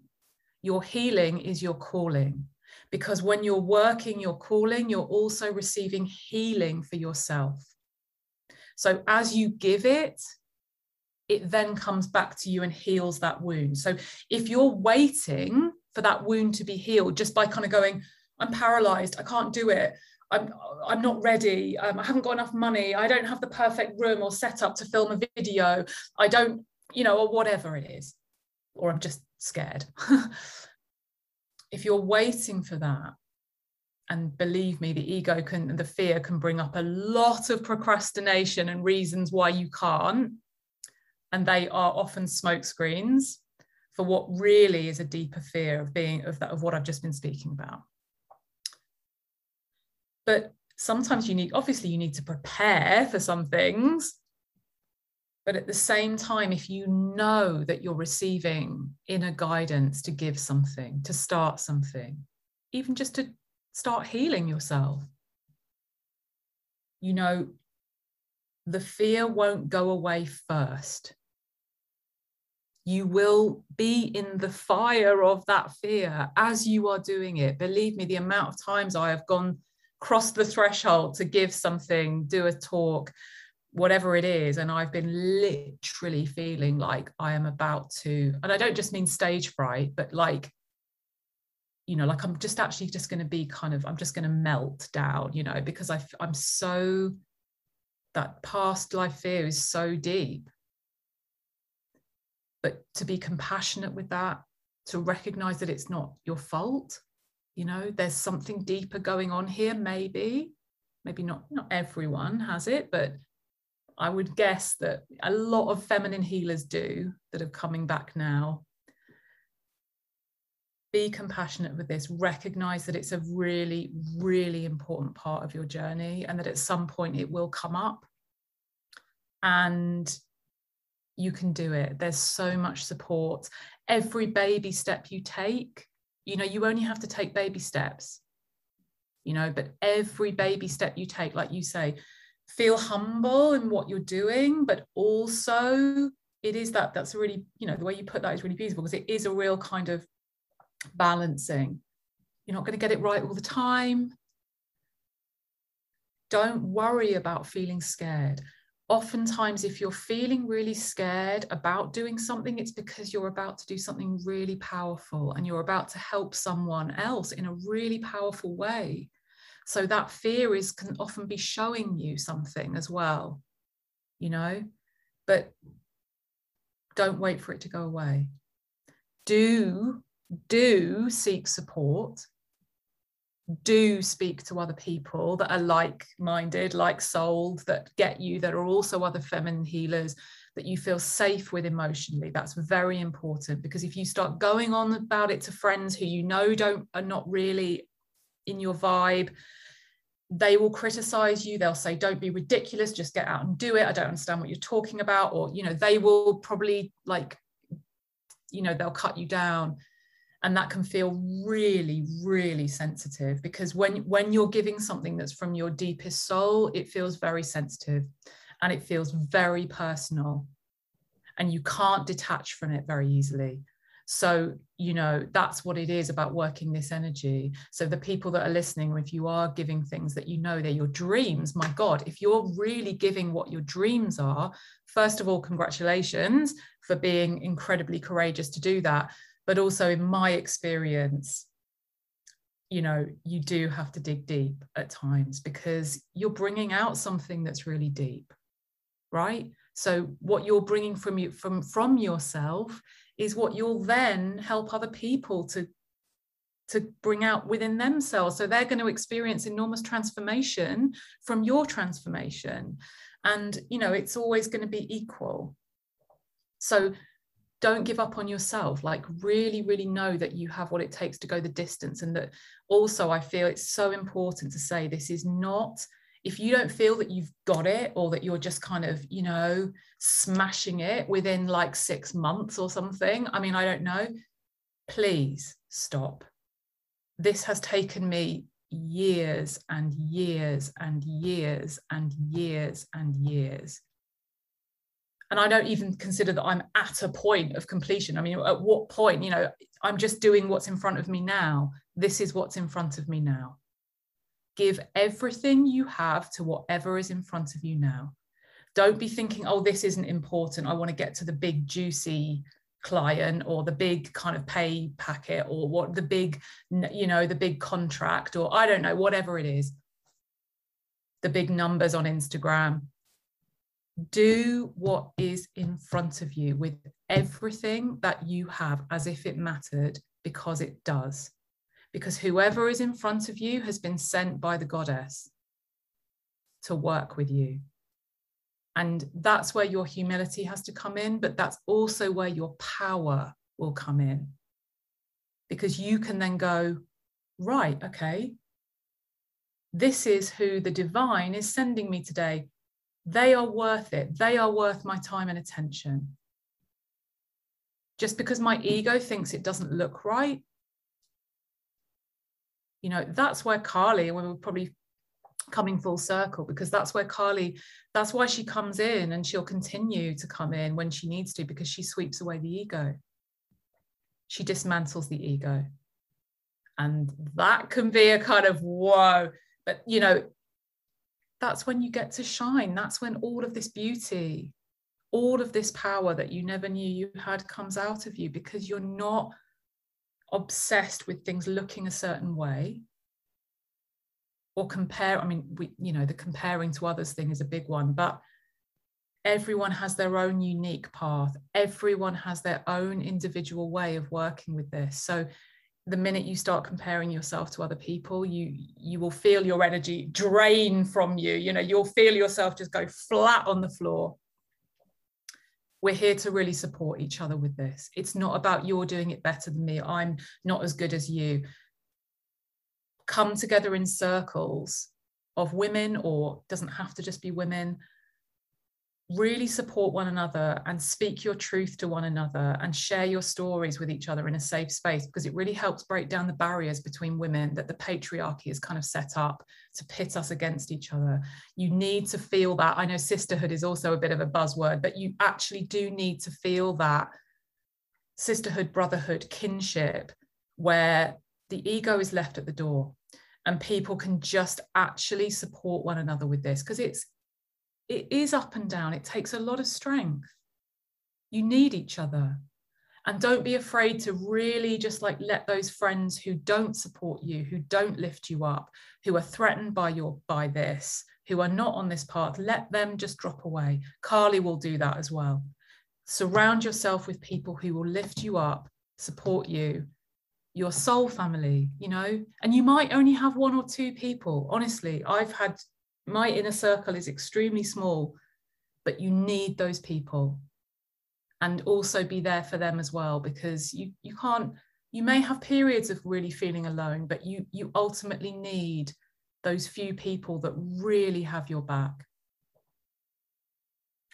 your healing is your calling. Because when you're working your calling, you're also receiving healing for yourself. So as you give it, it then comes back to you and heals that wound. So if you're waiting for that wound to be healed just by kind of going, I'm paralyzed, I can't do it. I'm I'm not ready. Um, I haven't got enough money. I don't have the perfect room or setup to film a video. I don't, you know, or whatever it is, or I'm just scared. if you're waiting for that, and believe me, the ego can, the fear can bring up a lot of procrastination and reasons why you can't. And they are often smoke screens for what really is a deeper fear of being of that of what I've just been speaking about. But sometimes you need obviously you need to prepare for some things but at the same time if you know that you're receiving inner guidance to give something to start something even just to start healing yourself you know the fear won't go away first. You will be in the fire of that fear as you are doing it. Believe me the amount of times i have gone crossed the threshold to give something, do a talk, whatever it is. And I've been literally feeling like I am about to, and I don't just mean stage fright, but like, you know, like I'm just actually just going to be kind of, I'm just going to melt down, you know, because I, I'm so, that past life fear is so deep. But to be compassionate with that, to recognize that it's not your fault you know there's something deeper going on here maybe maybe not not everyone has it but i would guess that a lot of feminine healers do that are coming back now. Be compassionate with this. Recognize that it's a really really important part of your journey and that at some point it will come up. And you can do it. There's so much support. Every baby step you take you know you only have to take baby steps you know but every baby step you take like you say feel humble in what you're doing but also it is that that's really you know the way you put that is really beautiful because it is a real kind of balancing. You're not going to get it right all the time. Don't worry about feeling scared. Oftentimes if you're feeling really scared about doing something it's because you're about to do something really powerful and you're about to help someone else in a really powerful way so that fear is can often be showing you something as well you know? But don't wait for it to go away. Do do seek support. Do speak to other people that are like-minded like-souled that get you that are also other feminine healers that you feel safe with emotionally. That's very important because if you start going on about it to friends who you know don't are not really in your vibe they will criticize you. They'll say don't be ridiculous. Just get out and do it. I don't understand what you're talking about. Or you know they will probably like you know they'll cut you down. And that can feel really really sensitive because when when you're giving something that's from your deepest soul it feels very sensitive and it feels very personal. And you can't detach from it very easily so you know that's what it is about working this energy. So the people that are listening if you are giving things that you know they're your dreams my god if you're really giving what your dreams are first of all congratulations for being incredibly courageous to do that. But also in my experience you know you do have to dig deep at times because you're bringing out something that's really deep right? So what you're bringing from you from from yourself is what you'll then help other people to to bring out within themselves. So they're going to experience enormous transformation from your transformation. And you know it's always going to be equal. So don't give up on yourself. Like really really know that you have what it takes to go the distance and that also i feel it's so important to say this is not if you don't feel that you've got it or that you're just kind of you know smashing it within like 6 months or something i mean i don't know please stop this has taken me years and years and years and years and years and I don't even consider that I'm at a point of completion. I mean, at what point, you know, I'm just doing what's in front of me now. This is what's in front of me now. Give everything you have to whatever is in front of you now. Don't be thinking, oh, this isn't important. I want to get to the big, juicy client or the big kind of pay packet or what the big, you know, the big contract or I don't know, whatever it is. The big numbers on Instagram do what is in front of you with everything that you have as if it mattered because it does. Because whoever is in front of you has been sent by the goddess to work with you. And that's where your humility has to come in, but that's also where your power will come in because you can then go, right, okay, this is who the divine is sending me today. They are worth it. They are worth my time and attention. Just because my ego thinks it doesn't look right, you know, that's where Kali when we're probably coming full circle, because that's where Kali that's why she comes in and she'll continue to come in when she needs to, because she sweeps away the ego. She dismantles the ego. And that can be a kind of whoa, but you know, that's when you get to shine. That's when all of this beauty, all of this power that you never knew you had comes out of you because you're not obsessed with things looking a certain way or compare. I mean, we, you know, the comparing to others thing is a big one, but everyone has their own unique path. Everyone has their own individual way of working with this. So the minute you start comparing yourself to other people you you will feel your energy drain from you you know you'll feel yourself just go flat on the floor we're here to really support each other with this. It's not about you're doing it better than me i'm not as good as you. Come together in circles of women or doesn't have to just be women really support one another and speak your truth to one another and share your stories with each other in a safe space because it really helps break down the barriers between women that the patriarchy has kind of set up to pit us against each other. You need to feel that. I know sisterhood is also a bit of a buzzword, but you actually do need to feel that sisterhood, brotherhood, kinship, where the ego is left at the door and people can just actually support one another with this because it's it is up and down. It takes a lot of strength. You need each other. And don't be afraid to really just like let those friends who don't support you, who don't lift you up, who are threatened by your by this, who are not on this path, let them just drop away. Kali will do that as well. Surround yourself with people who will lift you up, support you, your soul family, you know, and you might only have one or two people. Honestly, I've had my inner circle is extremely small, but you need those people and also be there for them as well because you you can't you may have periods of really feeling alone but you you ultimately need those few people that really have your back.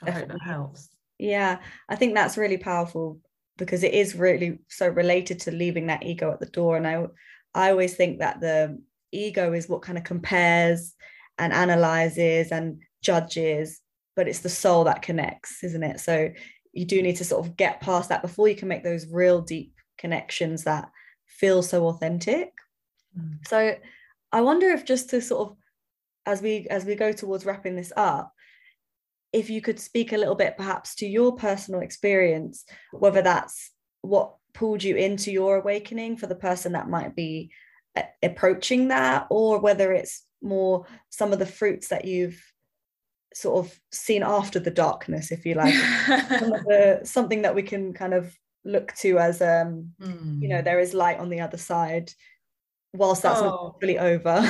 I Definitely. hope that helps. Yeah i think that's really powerful because it is really so related to leaving that ego at the door. And i i always think that the ego is what kind of compares and analyzes and judges, but it's the soul that connects, isn't it? So you do need to sort of get past that before you can make those real deep connections that feel so authentic. Mm. So I wonder if just to sort of as we as we go towards wrapping this up, if you could speak a little bit perhaps to your personal experience, whether that's what pulled you into your awakening for the person that might be approaching that, or whether it's more some of the fruits that you've sort of seen after the darkness if you like the, something that we can kind of look to as um mm. you know hmm. there is light on the other side whilst that's oh. not really over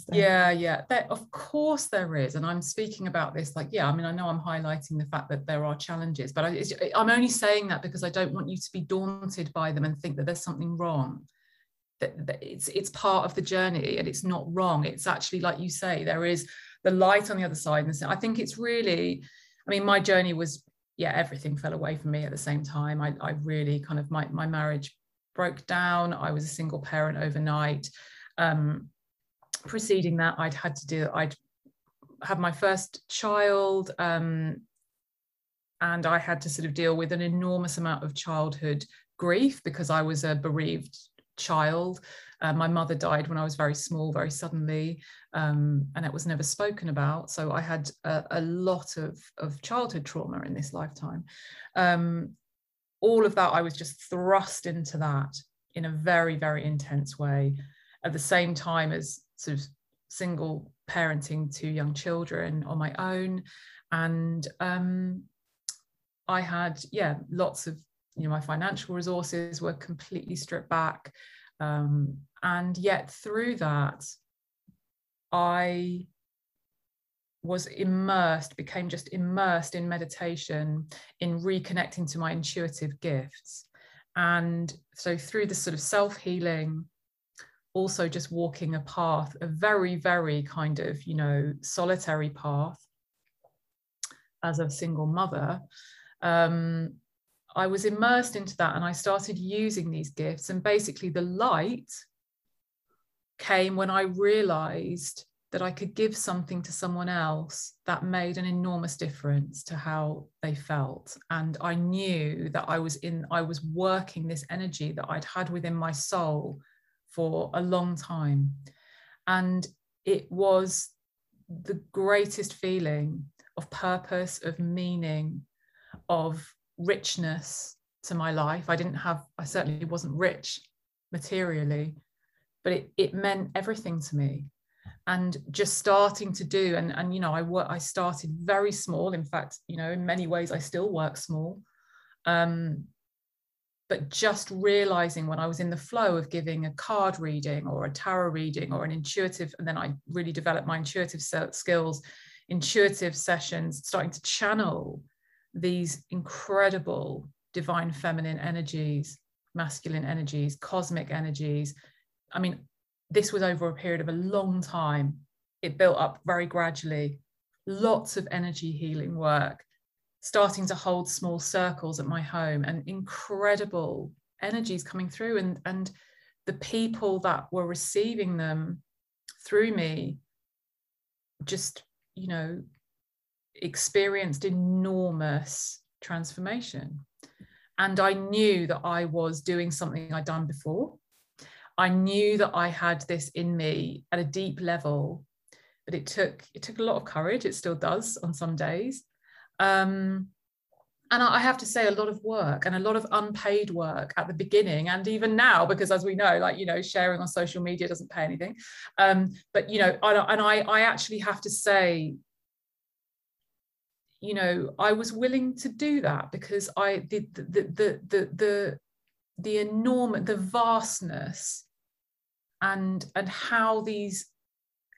yeah yeah there, of course there is and i'm speaking about this like yeah i mean i know i'm highlighting the fact that there are challenges but I, i'm only saying that because i don't want you to be daunted by them and think that there's something wrong it's it's part of the journey and it's not wrong. It's actually like you say there is the light on the other side. And i think it's really i mean my journey was yeah everything fell away from me at the same time. I, I really kind of my, my marriage broke down. I was a single parent overnight. Um, preceding that i'd had to do i'd had my first child um, and i had to sort of deal with an enormous amount of childhood grief because i was a bereaved child. Uh, my mother died when I was very small, very suddenly, um, and it was never spoken about. So I had a, a lot of, of childhood trauma in this lifetime. Um, all of that, I was just thrust into that in a very, very intense way. At the same time as sort of single parenting two young children on my own. And um, I had, yeah, lots of you know my financial resources were completely stripped back. Um, and yet through that i was immersed became just immersed in meditation in reconnecting to my intuitive gifts. And so through this sort of self healing, also just walking a path, a very, very kind of, you know, solitary path as a single mother, um, I was immersed into that and I started using these gifts. And basically, the light came when I realized that I could give something to someone else that made an enormous difference to how they felt. And I knew that I was in, I was working this energy that I'd had within my soul for a long time. And it was the greatest feeling of purpose, of meaning, of richness to my life. I didn't have, I certainly wasn't rich materially, but it, it meant everything to me. And just starting to do, and, and you know, I work, I started very small. In fact, you know, in many ways, I still work small. Um, but just realizing when I was in the flow of giving a card reading or a tarot reading or an intuitive, and then I really developed my intuitive skills, intuitive sessions, starting to channel these incredible divine feminine energies, masculine energies, cosmic energies. I mean, this was over a period of a long time. It built up very gradually, lots of energy healing work starting to hold small circles at my home and incredible energies coming through and and the people that were receiving them through me just you know experienced enormous transformation. And i knew that i was doing something i'd done before. I knew that i had this in me at a deep level but it took it took a lot of courage. It still does on some days. Um, and I have to say, a lot of work and a lot of unpaid work at the beginning, and even now, because as we know, like you know, sharing on social media doesn't pay anything. Um, but you know, and I, I actually have to say, you know, I was willing to do that because I the the the the the, the enormous, the vastness, and and how these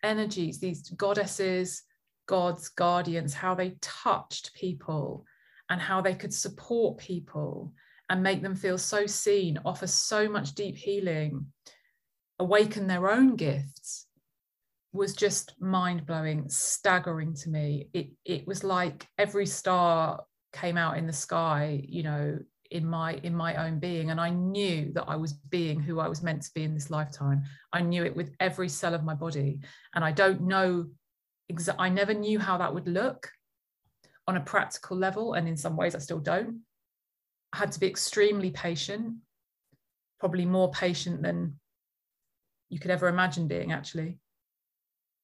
energies, these goddesses, God's guardians, how they touched people and how they could support people and make them feel so seen, offer so much deep healing, awaken their own gifts was just mind blowing, staggering to me. It, it was like every star came out in the sky, you know, in my in my own being and i knew that i was being who i was meant to be in this lifetime i knew it with every cell of my body and i don't know exa- I never knew how that would look on a practical level. And in some ways, I still don't. I had to be extremely patient, probably more patient than you could ever imagine being, actually.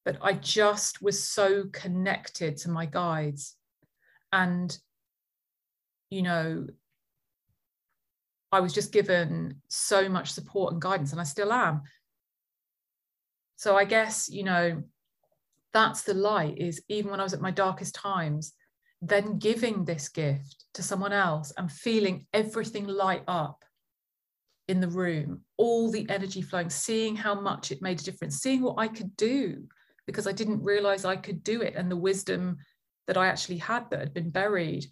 But I just was so connected to my guides. And, you know, I was just given so much support and guidance, and I still am. So I guess, you know, that's the light is even when I was at my darkest times, then giving this gift to someone else and feeling everything light up in the room, all the energy flowing, seeing how much it made a difference, seeing what I could do because I didn't realize I could do it and the wisdom that I actually had that had been buried,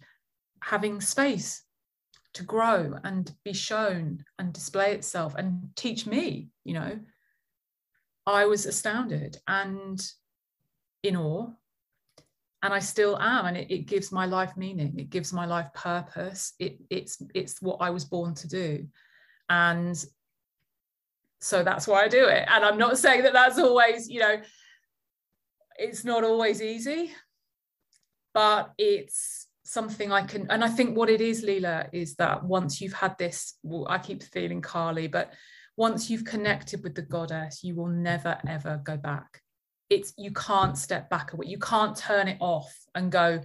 having space to grow and be shown and display itself and teach me, you know. I was astounded and in awe and I still am, and it, it, gives my life meaning. It gives my life purpose. It, it's it's what I was born to do, and so that's why I do it. And I'm not saying that that's always, you know, it's not always easy, but it's something I can. And I think what it is, Leela, is that once you've had this, well, I keep feeling Kali, but once you've connected with the goddess, you will never ever go back. It's you can't step back away you can't turn it off and go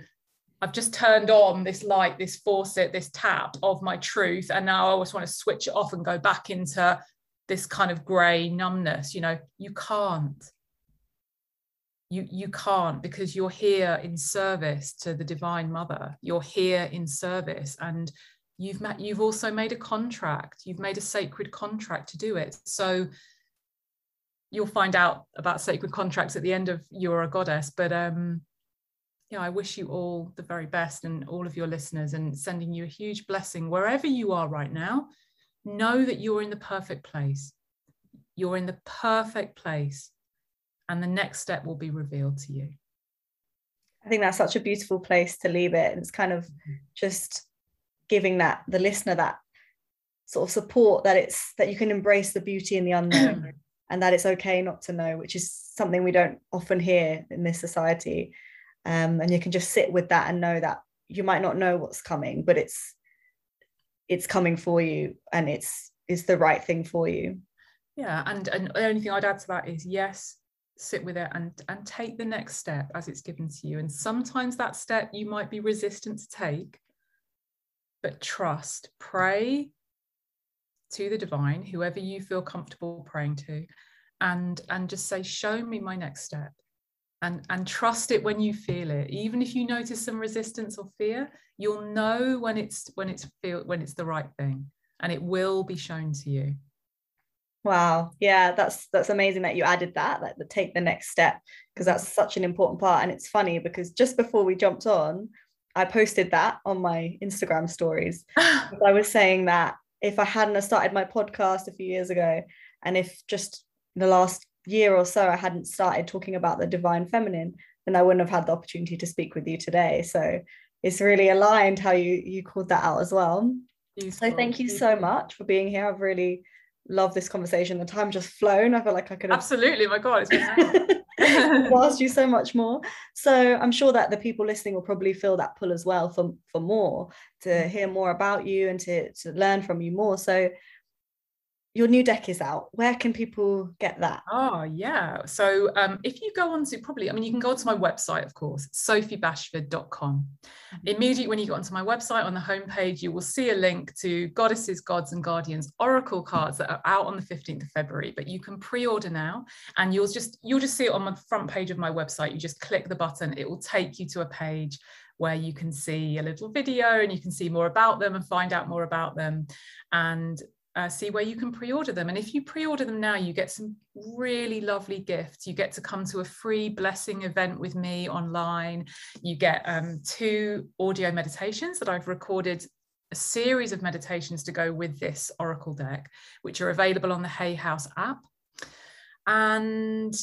i've just turned on this light this faucet this tap of my truth and now i always want to switch it off and go back into this kind of gray numbness you know? You can't you you can't because you're here in service to the divine mother you're here in service and you've met you've also made a contract you've made a sacred contract to do it so you'll find out about sacred contracts at the end of You're a Goddess. But um, yeah, I wish you all the very best and all of your listeners and sending you a huge blessing wherever you are right now. know that you're in the perfect place. You're in the perfect place. And the next step will be revealed to you. I think that's such a beautiful place to leave it. And it's kind of mm-hmm. just giving that the listener that sort of support that it's that you can embrace the beauty in the unknown and that it's okay not to know, which is something we don't often hear in this society. Um, and you can just sit with that and know that you might not know what's coming, but it's it's coming for you and it's is the right thing for you. Yeah, and and the only thing I'd add to that is yes, sit with it and and take the next step as it's given to you. And sometimes that step you might be resistant to take, but trust, pray to the divine, whoever you feel comfortable praying to, and and just say, show me my next step. And, and trust it when you feel it. Even if you notice some resistance or fear, you'll know when it's when it's feel when it's the right thing, and it will be shown to you. Wow. Yeah, that's that's amazing that you added that, like the take the next step, because that's such an important part. And it's funny because just before we jumped on, I posted that on my Instagram stories. I was saying that if I hadn't started my podcast a few years ago, and if just the last year or so I hadn't started talking about the divine feminine, then I wouldn't have had the opportunity to speak with you today. So it's really aligned how you you called that out as well. Beautiful. So thank you so much for being here. I've really loved this conversation. The time just flown. I feel like I could have absolutely. My God, it's asked you so much more. So I'm sure that the people listening will probably feel that pull as well for, for more, to mm. hear more about you and to, to learn from you more. So your new deck is out. Where can people get that? Oh, yeah. So um, if you go on to probably, I mean, you can go onto my website, of course, sophiebashford.com. Mm-hmm. Immediately when you go onto my website on the homepage, you will see a link to Goddesses, Gods, and Guardians Oracle cards that are out on the 15th of February. But you can pre-order now and you'll just you'll just see it on the front page of my website. You just click the button, it will take you to a page where you can see a little video and you can see more about them and find out more about them. And uh, see where you can pre-order them. And if you pre-order them now you get some really lovely gifts. You get to come to a free blessing event with me online. You get um, two audio meditations that i've recorded a series of meditations to go with this oracle deck which are available on the hay house app. And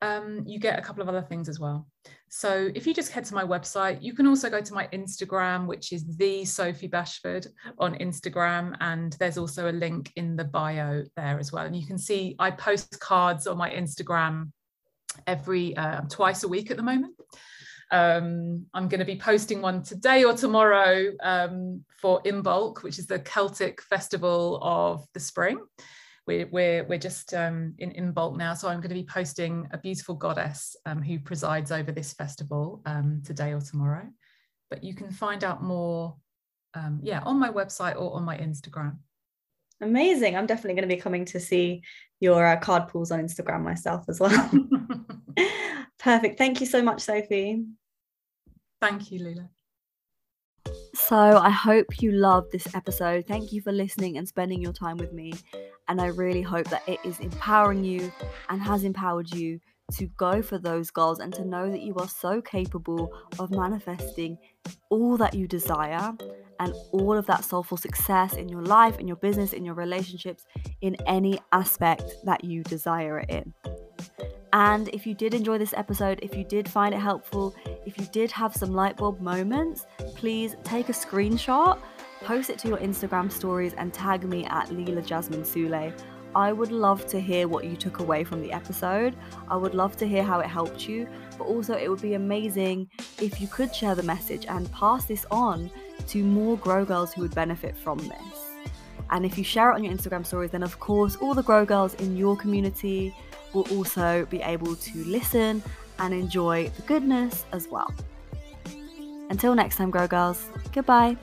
um, you get a couple of other things as well. So if you just head to my website, you can also go to my Instagram, which is the Sophie Bashford on Instagram. And there's also a link in the bio there as well. And you can see I post cards on my Instagram every uh, twice a week at the moment. Um, I'm going to be posting one today or tomorrow um, for Imbolc, which is the Celtic festival of the spring we're, we're, we're just um, Imbolc now. So I'm going to be posting a beautiful goddess um, who presides over this festival um, today or tomorrow. But you can find out more, um, yeah, on my website or on my Instagram. Amazing. I'm definitely going to be coming to see your uh, card pools on Instagram myself as well. Perfect. Thank you so much, Sophie. Thank you, Leela. So, I hope you loved this episode. Thank you for listening and spending your time with me. And I really hope that it is empowering you and has empowered you to go for those goals and to know that you are so capable of manifesting all that you desire and all of that soulful success in your life, in your business, in your relationships, in any aspect that you desire it in. And if you did enjoy this episode, if you did find it helpful, if you did have some light bulb moments, please take a screenshot, post it to your Instagram stories, and tag me at Leela Jasmine Sule. I would love to hear what you took away from the episode. I would love to hear how it helped you, but also it would be amazing if you could share the message and pass this on to more grow girls who would benefit from this. And if you share it on your Instagram stories, then of course all the grow girls in your community, will also be able to listen and enjoy the goodness as well. Until next time, Grow Girls, goodbye.